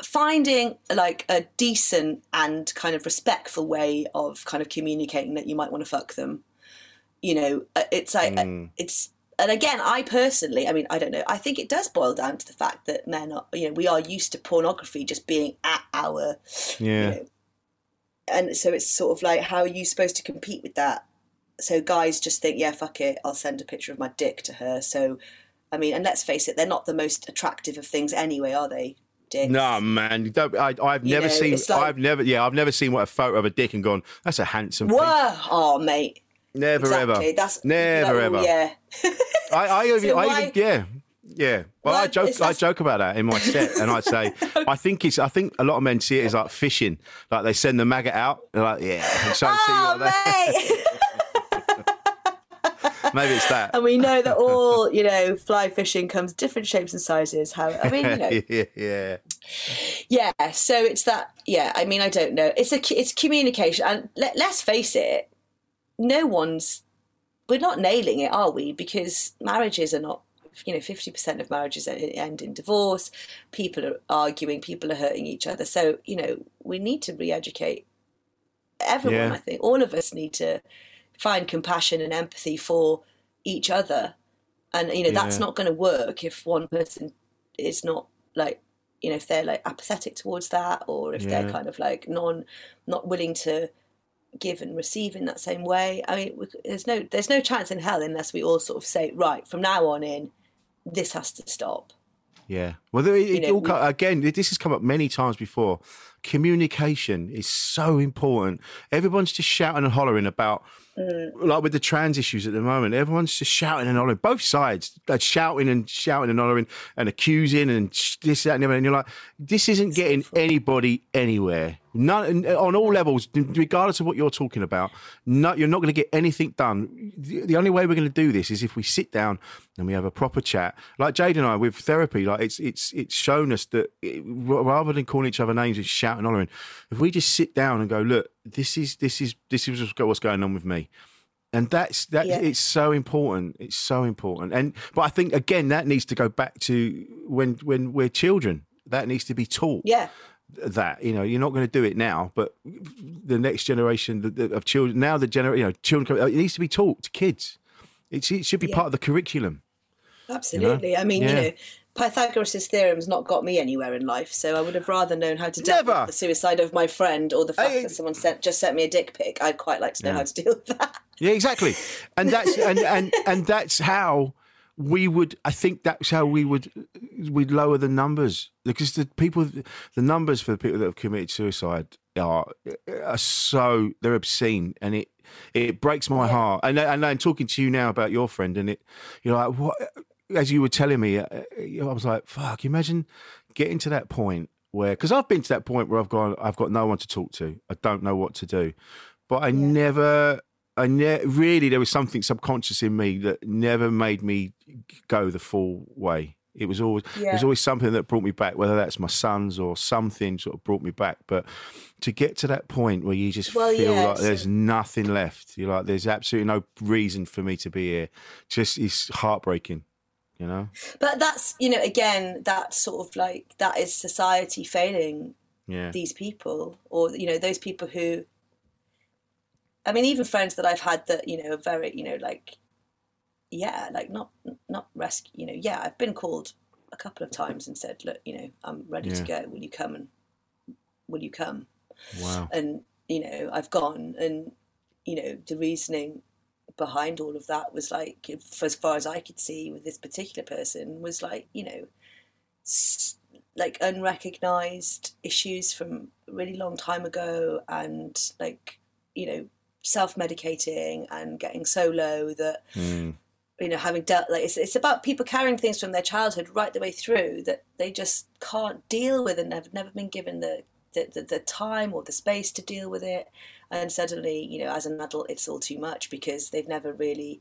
finding like a decent and kind of respectful way of kind of communicating that you might want to fuck them. You know uh, it's like mm. it's and again i personally i mean i don't know i think it does boil down to the fact that men are you know we are used to pornography just being at our yeah. you know, and so it's sort of like how are you supposed to compete with that? So guys just think yeah fuck it i'll send a picture of my dick to her. So I mean, and let's face it, they're not the most attractive of things anyway, are they? Dicks? No, man. Don't. I, have never know, seen. Like, I've never. Yeah, I've never seen what a photo of a dick and gone. That's a handsome. Whoa! Oh, mate. Never exactly. ever. That's never ever. Yeah. I, I, even, so I even, yeah. Yeah, well, well I joke. I joke about that in my set, and I say, I think it's. I think a lot of men see it as like fishing. Like they send the maggot out. They're like, yeah, and try oh, see what ah, they. Maybe it's that. And we know that all, you know, fly fishing comes different shapes and sizes. How I mean, you know. yeah. Yeah. So it's that. Yeah. I mean, I don't know. It's a it's communication, and let, let's face it, no one's. We're not nailing it, are we? Because marriages are not you know 50% of marriages end in divorce people are arguing people are hurting each other so you know we need to re-educate everyone yeah. i think all of us need to find compassion and empathy for each other. And you know yeah. that's not going to work if one person is not like you know if they're like apathetic towards that or if yeah. they're kind of like non not willing to give and receive in that same way. I mean there's no there's no chance in hell unless we all sort of say right from now on in this has to stop. Yeah. Well it, it know, all, again this has come up many times before communication is so important everyone's just shouting and hollering about Mm. Like with the trans issues at the moment, everyone's just shouting and hollering. Both sides, they're shouting and shouting and hollering and accusing and this, that, and the other. And you're like, this isn't getting anybody anywhere. None on all levels, regardless of what you're talking about. No, you're not going to get anything done. The, only way we're going to do this is if we sit down and we have a proper chat. Like Jade and I with therapy, like it's it's it's shown us that it, rather than calling each other names and shouting and hollering, if we just sit down and go, look, this is this is this is what's going on with me and that's that yeah. it's so important it's so important and but i think again that needs to go back to when when we're children that needs to be taught yeah that you know you're not going to do it now but the next generation of children now the generation you know children it needs to be taught to kids it's, it should be yeah. part of the curriculum absolutely you know? i mean yeah. you know Pythagoras' theorem's not got me anywhere in life, so I would have rather known how to deal Never. with the suicide of my friend or the fact I, that someone sent just sent me a dick pic. I'd quite like to know yeah. how to deal with that. Yeah, exactly. And that's and, and and that's how we would I think that's how we would we'd lower the numbers because the people the numbers for the people that have committed suicide are are so they're obscene and it it breaks my yeah. heart and and I'm talking to you now about your friend and it you're like what as you were telling me, uh, I was like, "Fuck!" Imagine getting to that point where, because I've been to that point where I've gone, I've got no one to talk to. I don't know what to do, but I yeah. never, I ne- really, there was something subconscious in me that never made me go the full way. It was always, yeah. it was always something that brought me back, whether that's my sons or something sort of brought me back. But to get to that point where you just well, feel yeah, like there's nothing left, you're like, there's absolutely no reason for me to be here. Just it's heartbreaking you know but that's you know again that sort of like that is society failing yeah. these people or you know those people who i mean even friends that i've had that you know very you know like yeah like not not rescue you know yeah i've been called a couple of times and said look you know i'm ready yeah. to go. Will you come and will you come? Wow. And you know i've gone and you know the reasoning behind all of that was like, as far as I could see with this particular person, was like, you know, like unrecognized issues from a really long time ago and like, you know, self medicating and getting so low that. Mm. You know, having dealt like it's, it's about people carrying things from their childhood right the way through that they just can't deal with and have never been given the the, the, the time or the space to deal with it and suddenly you know as an adult it's all too much because they've never really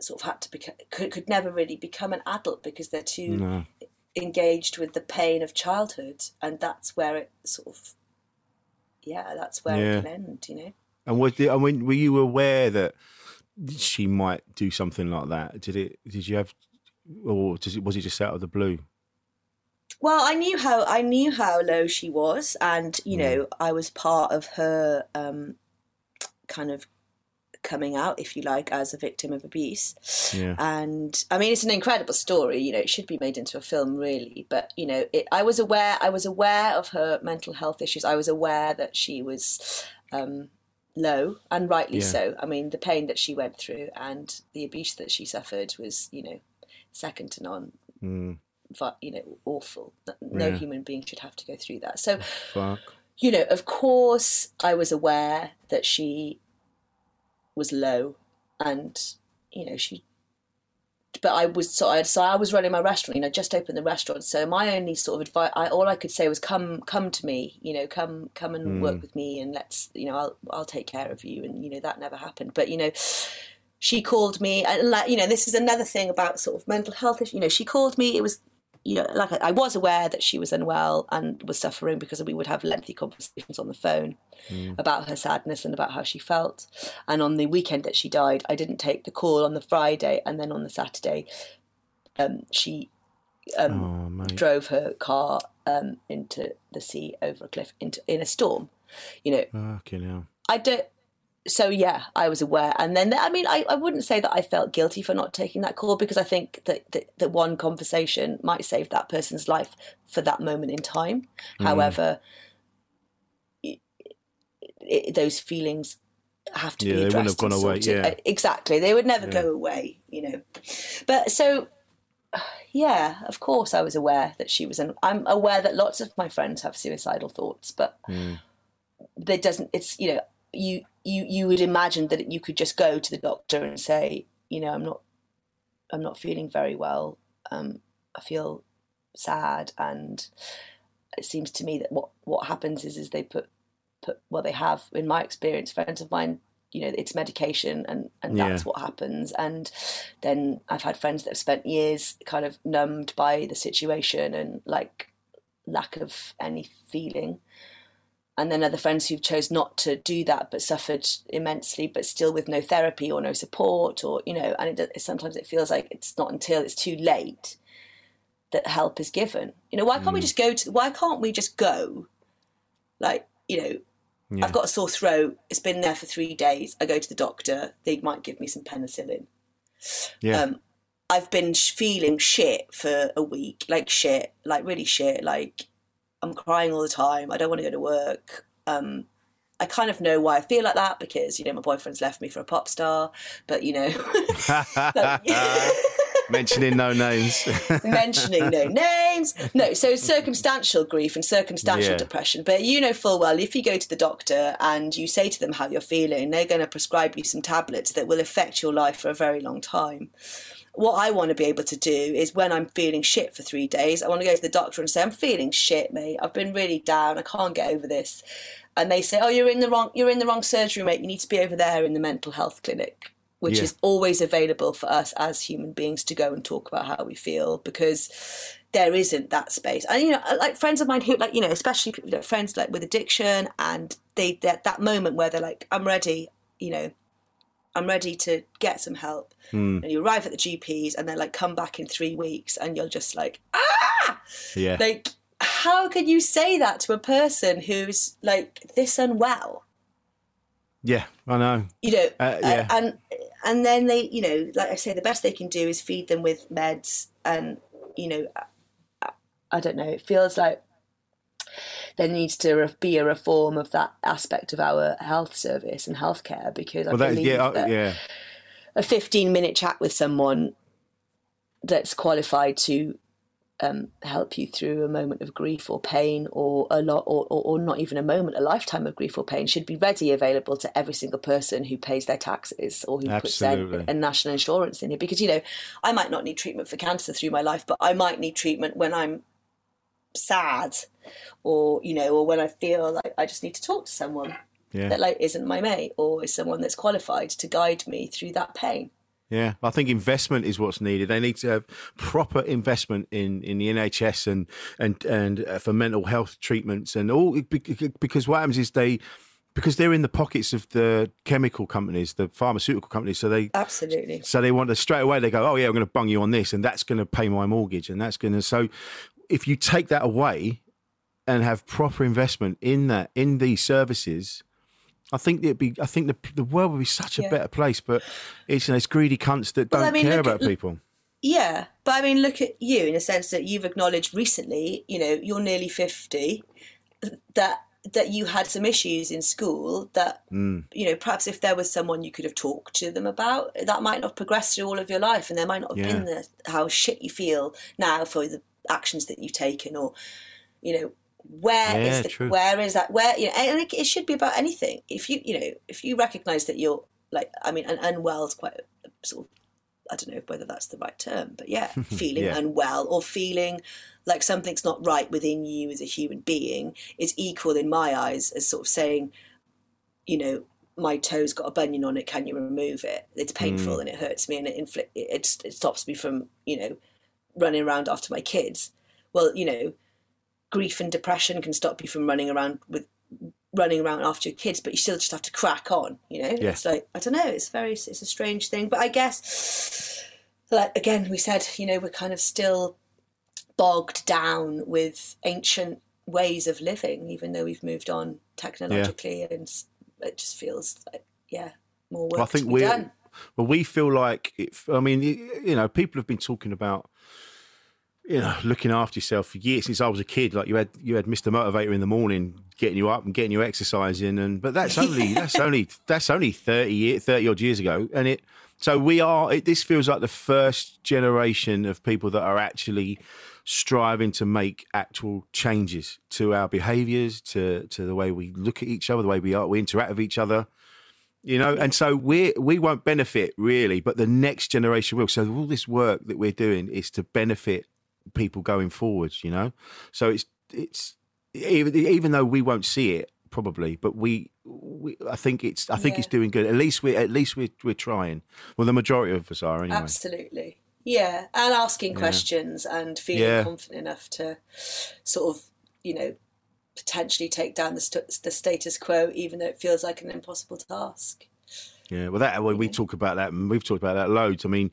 sort of had to become could, could never really become an adult because they're too no. engaged with the pain of childhood and that's where it sort of yeah that's where yeah. it can end you know and was the, I mean were you aware that she might do something like that did it did you have or does it was it just out of the blue well, I knew how I knew how low she was, and you mm. know, I was part of her um, kind of coming out, if you like, as a victim of abuse. Yeah. And I mean, it's an incredible story. You know, it should be made into a film, really. But you know, it, I was aware. I was aware of her mental health issues. I was aware that she was um, low, and rightly yeah. so. I mean, the pain that she went through and the abuse that she suffered was, you know, second to none. Mm you know awful. No yeah. human being should have to go through that. So, Fuck. you know, of course, I was aware that she was low, and you know she but I was so I, so I was running my restaurant. You know, just opened the restaurant. So my only sort of advice, I, all I could say was, "Come, come to me. You know, come, come and mm. work with me, and let's, you know, I'll, I'll take care of you." And you know, that never happened. But you know, she called me, and like, you know, this is another thing about sort of mental health. You know, she called me. It was you know, like I was aware that she was unwell and was suffering because we would have lengthy conversations on the phone mm. about her sadness and about how she felt. And on the weekend that she died, I didn't take the call on the Friday, and then on the Saturday, um, she um, oh, drove her car um, into the sea over a cliff into in a storm. You know, okay, now. I don't so yeah, I was aware. And then, I mean, I, I wouldn't say that I felt guilty for not taking that call because I think that, that, that one conversation might save that person's life for that moment in time. Mm. However, it, it, those feelings have to yeah, be addressed. They wouldn't have gone away. Yeah. Exactly. They would never yeah. go away, you know. But so, yeah, of course I was aware that she was, an, I'm aware that lots of my friends have suicidal thoughts, but mm. there doesn't, it's, you know, you you you would imagine that you could just go to the doctor and say, you know, I'm not I'm not feeling very well. Um, I feel sad, and it seems to me that what what happens is is they put put well they have in my experience friends of mine you know it's medication and and that's yeah. what happens and then i've had friends that have spent years kind of numbed by the situation and like lack of any feeling and then other friends who've chose not to do that but suffered immensely but still with no therapy or no support or you know and it, sometimes it feels like it's not until it's too late that help is given you know why can't mm. we just go to why can't we just go like you know yeah. i've got a sore throat it's been there for three days i go to the doctor they might give me some penicillin yeah um, i've been feeling shit for a week like shit like really shit like I'm crying all the time. I don't want to go to work. Um, I kind of know why I feel like that because you know my boyfriend's left me for a pop star, but you know, mentioning no names, mentioning no names, no. So circumstantial grief and circumstantial yeah. depression. But you know full well if you go to the doctor and you say to them how you're feeling, they're going to prescribe you some tablets that will affect your life for a very long time what I want to be able to do is when I'm feeling shit for three days, I want to go to the doctor and say, I'm feeling shit, mate. I've been really down. I can't get over this. And they say, Oh, you're in the wrong you're in the wrong surgery, mate. You need to be over there in the mental health clinic. Which yeah. is always available for us as human beings to go and talk about how we feel because there isn't that space. And you know, uh, like friends of mine who like, you know, especially know, friends like with addiction and they that that moment where they're like, I'm ready, you know, I'm ready to get some help. Mm. And you arrive at the GPs and they're like, come back in three weeks. And you're just like, ah! Yeah. Like, how can you say that to a person who's like this unwell? Yeah, I know. You know, uh, yeah. Uh, and and then they, you know, like I say, the best they can do is feed them with meds, and you know, I, I don't know. It feels like there needs to be a reform of that aspect of our health service and healthcare because well, I believe yeah, uh, that yeah. a 15 minute chat with someone that's qualified to um, help you through a moment of grief or pain or a lot or, or, or, not even a moment a lifetime of grief or pain should be ready available to every single person who pays their taxes or who Absolutely. puts their national insurance in it because you know i might not need treatment for cancer through my life but i might need treatment when i'm sad or you know or when i feel like i just need to talk to someone yeah. that like isn't my mate or is someone that's qualified to guide me through that pain yeah, I think investment is what's needed. They need to have proper investment in, in the NHS and and and uh, for mental health treatments and all because what happens is they because they're in the pockets of the chemical companies, the pharmaceutical companies. So they absolutely. So they want to straight away. They go, oh yeah, I'm going to bung you on this, and that's going to pay my mortgage, and that's going to. So if you take that away and have proper investment in that in these services, I think it'd be. I think the the world would be such a yeah. better place. But it's you know, it's greedy cunts that don't I mean, care about at, people. Yeah, but I mean, look at you in a sense that you've acknowledged recently. You know, you're nearly fifty. That that you had some issues in school that mm. you know perhaps if there was someone you could have talked to them about that might not have progressed through all of your life and there might not have yeah. been the how shit you feel now for the actions that you've taken or you know where yeah, is the, true. where is that where you know and it, it, should be about anything if you you know if you recognize that you're like i mean an unwell is quite a, sort of I don't know whether that's the right term, but yeah, feeling yeah. unwell or feeling like something's not right within you as a human being is equal in my eyes as sort of saying, you know, my toe's got a bunion on it. Can you remove it? It's painful mm. and it hurts me and it, inflict, it it stops me from you know running around after my kids. Well, you know, grief and depression can stop you from running around with running around after your kids, but you still just have to crack on. You know, yeah. it's like I don't know. It's very it's a strange thing, but I guess like again we said, you know, we're kind of still bogged down with ancient ways of living, even though we've moved on technologically, yeah. and it just feels like yeah, more work well, I think we done. Well, we feel like it, I mean, you know, people have been talking about you know, looking after yourself for years since I was a kid. Like you had you had Mr. Motivator in the morning, getting you up and getting you exercising, and but that's only that's only that's only 30, 30 odd years ago, and it. So we are. It, this feels like the first generation of people that are actually striving to make actual changes to our behaviours, to to the way we look at each other, the way we are, we interact with each other. You know, and so we we won't benefit really, but the next generation will. So all this work that we're doing is to benefit people going forwards. You know, so it's it's even even though we won't see it probably, but we, we I think it's I think yeah. it's doing good. At least we at least we're we're trying. Well, the majority of us are anyway. Absolutely, yeah, and asking yeah. questions and feeling yeah. confident enough to sort of you know potentially take down the, st- the status quo, even though it feels like an impossible task. Yeah, well, that when we talk about that, and we've talked about that loads. I mean,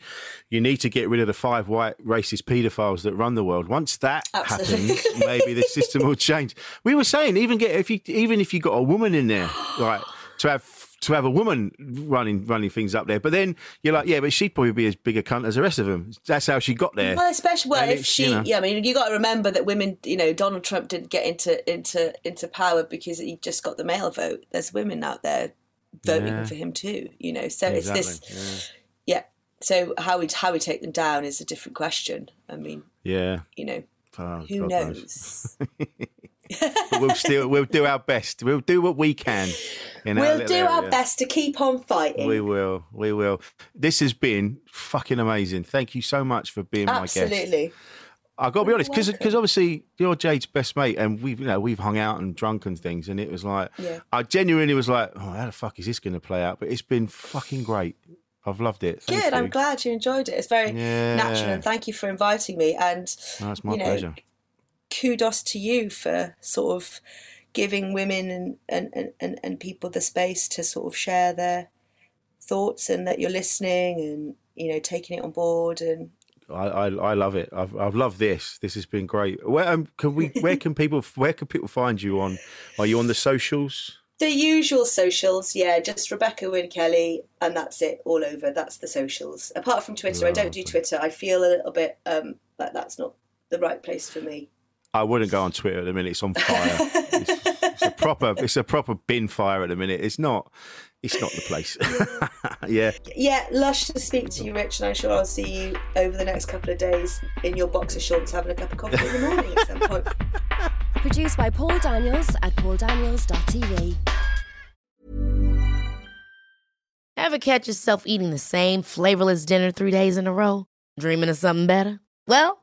you need to get rid of the five white racist paedophiles that run the world. Once that Absolutely. happens, maybe the system will change. We were saying even get if you even if you got a woman in there, right, to have to have a woman running running things up there. But then you're like, yeah, but she'd probably be as big a cunt as the rest of them. That's how she got there. Well, especially well, if she, you know, yeah, I mean, you got to remember that women, you know, Donald Trump didn't get into into into power because he just got the male vote. There's women out there voting yeah. for him too. You know, so it's this. Yeah. yeah. So how we how we take them down is a different question. I mean, yeah, you know, oh, who God knows? we'll still we'll do our best. We'll do what we can. we'll do area. our best to keep on fighting. We will. We will. This has been fucking amazing. Thank you so much for being Absolutely. my guest. Absolutely. I got to be honest, because because obviously you're Jade's best mate, and we've you know we've hung out and drunk and things, and it was like yeah. I genuinely was like, oh, how the fuck is this going to play out? But it's been fucking great. I've loved it. Thank Good. You. I'm glad you enjoyed it. It's very yeah. natural, and thank you for inviting me. And no, it's my you know, pleasure. Kudos to you for sort of giving women and, and, and, and people the space to sort of share their thoughts, and that you're listening and you know taking it on board and I, I, I love it. I've I've loved this. This has been great. Where um, can we? Where can people? Where can people find you on? Are you on the socials? The usual socials, yeah. Just Rebecca Wynne Kelly, and that's it. All over. That's the socials. Apart from Twitter, I don't do Twitter. I feel a little bit um like that's not the right place for me. I wouldn't go on Twitter at the minute. It's on fire. it's, it's a proper. It's a proper bin fire at the minute. It's not it's not the place. yeah. Yeah, lush to speak to you, Rich, and I'm sure I'll see you over the next couple of days in your boxer shorts having a cup of coffee in the morning at some point. Produced by Paul Daniels at pauldaniels.tv. Ever catch yourself eating the same flavorless dinner three days in a row? Dreaming of something better? Well,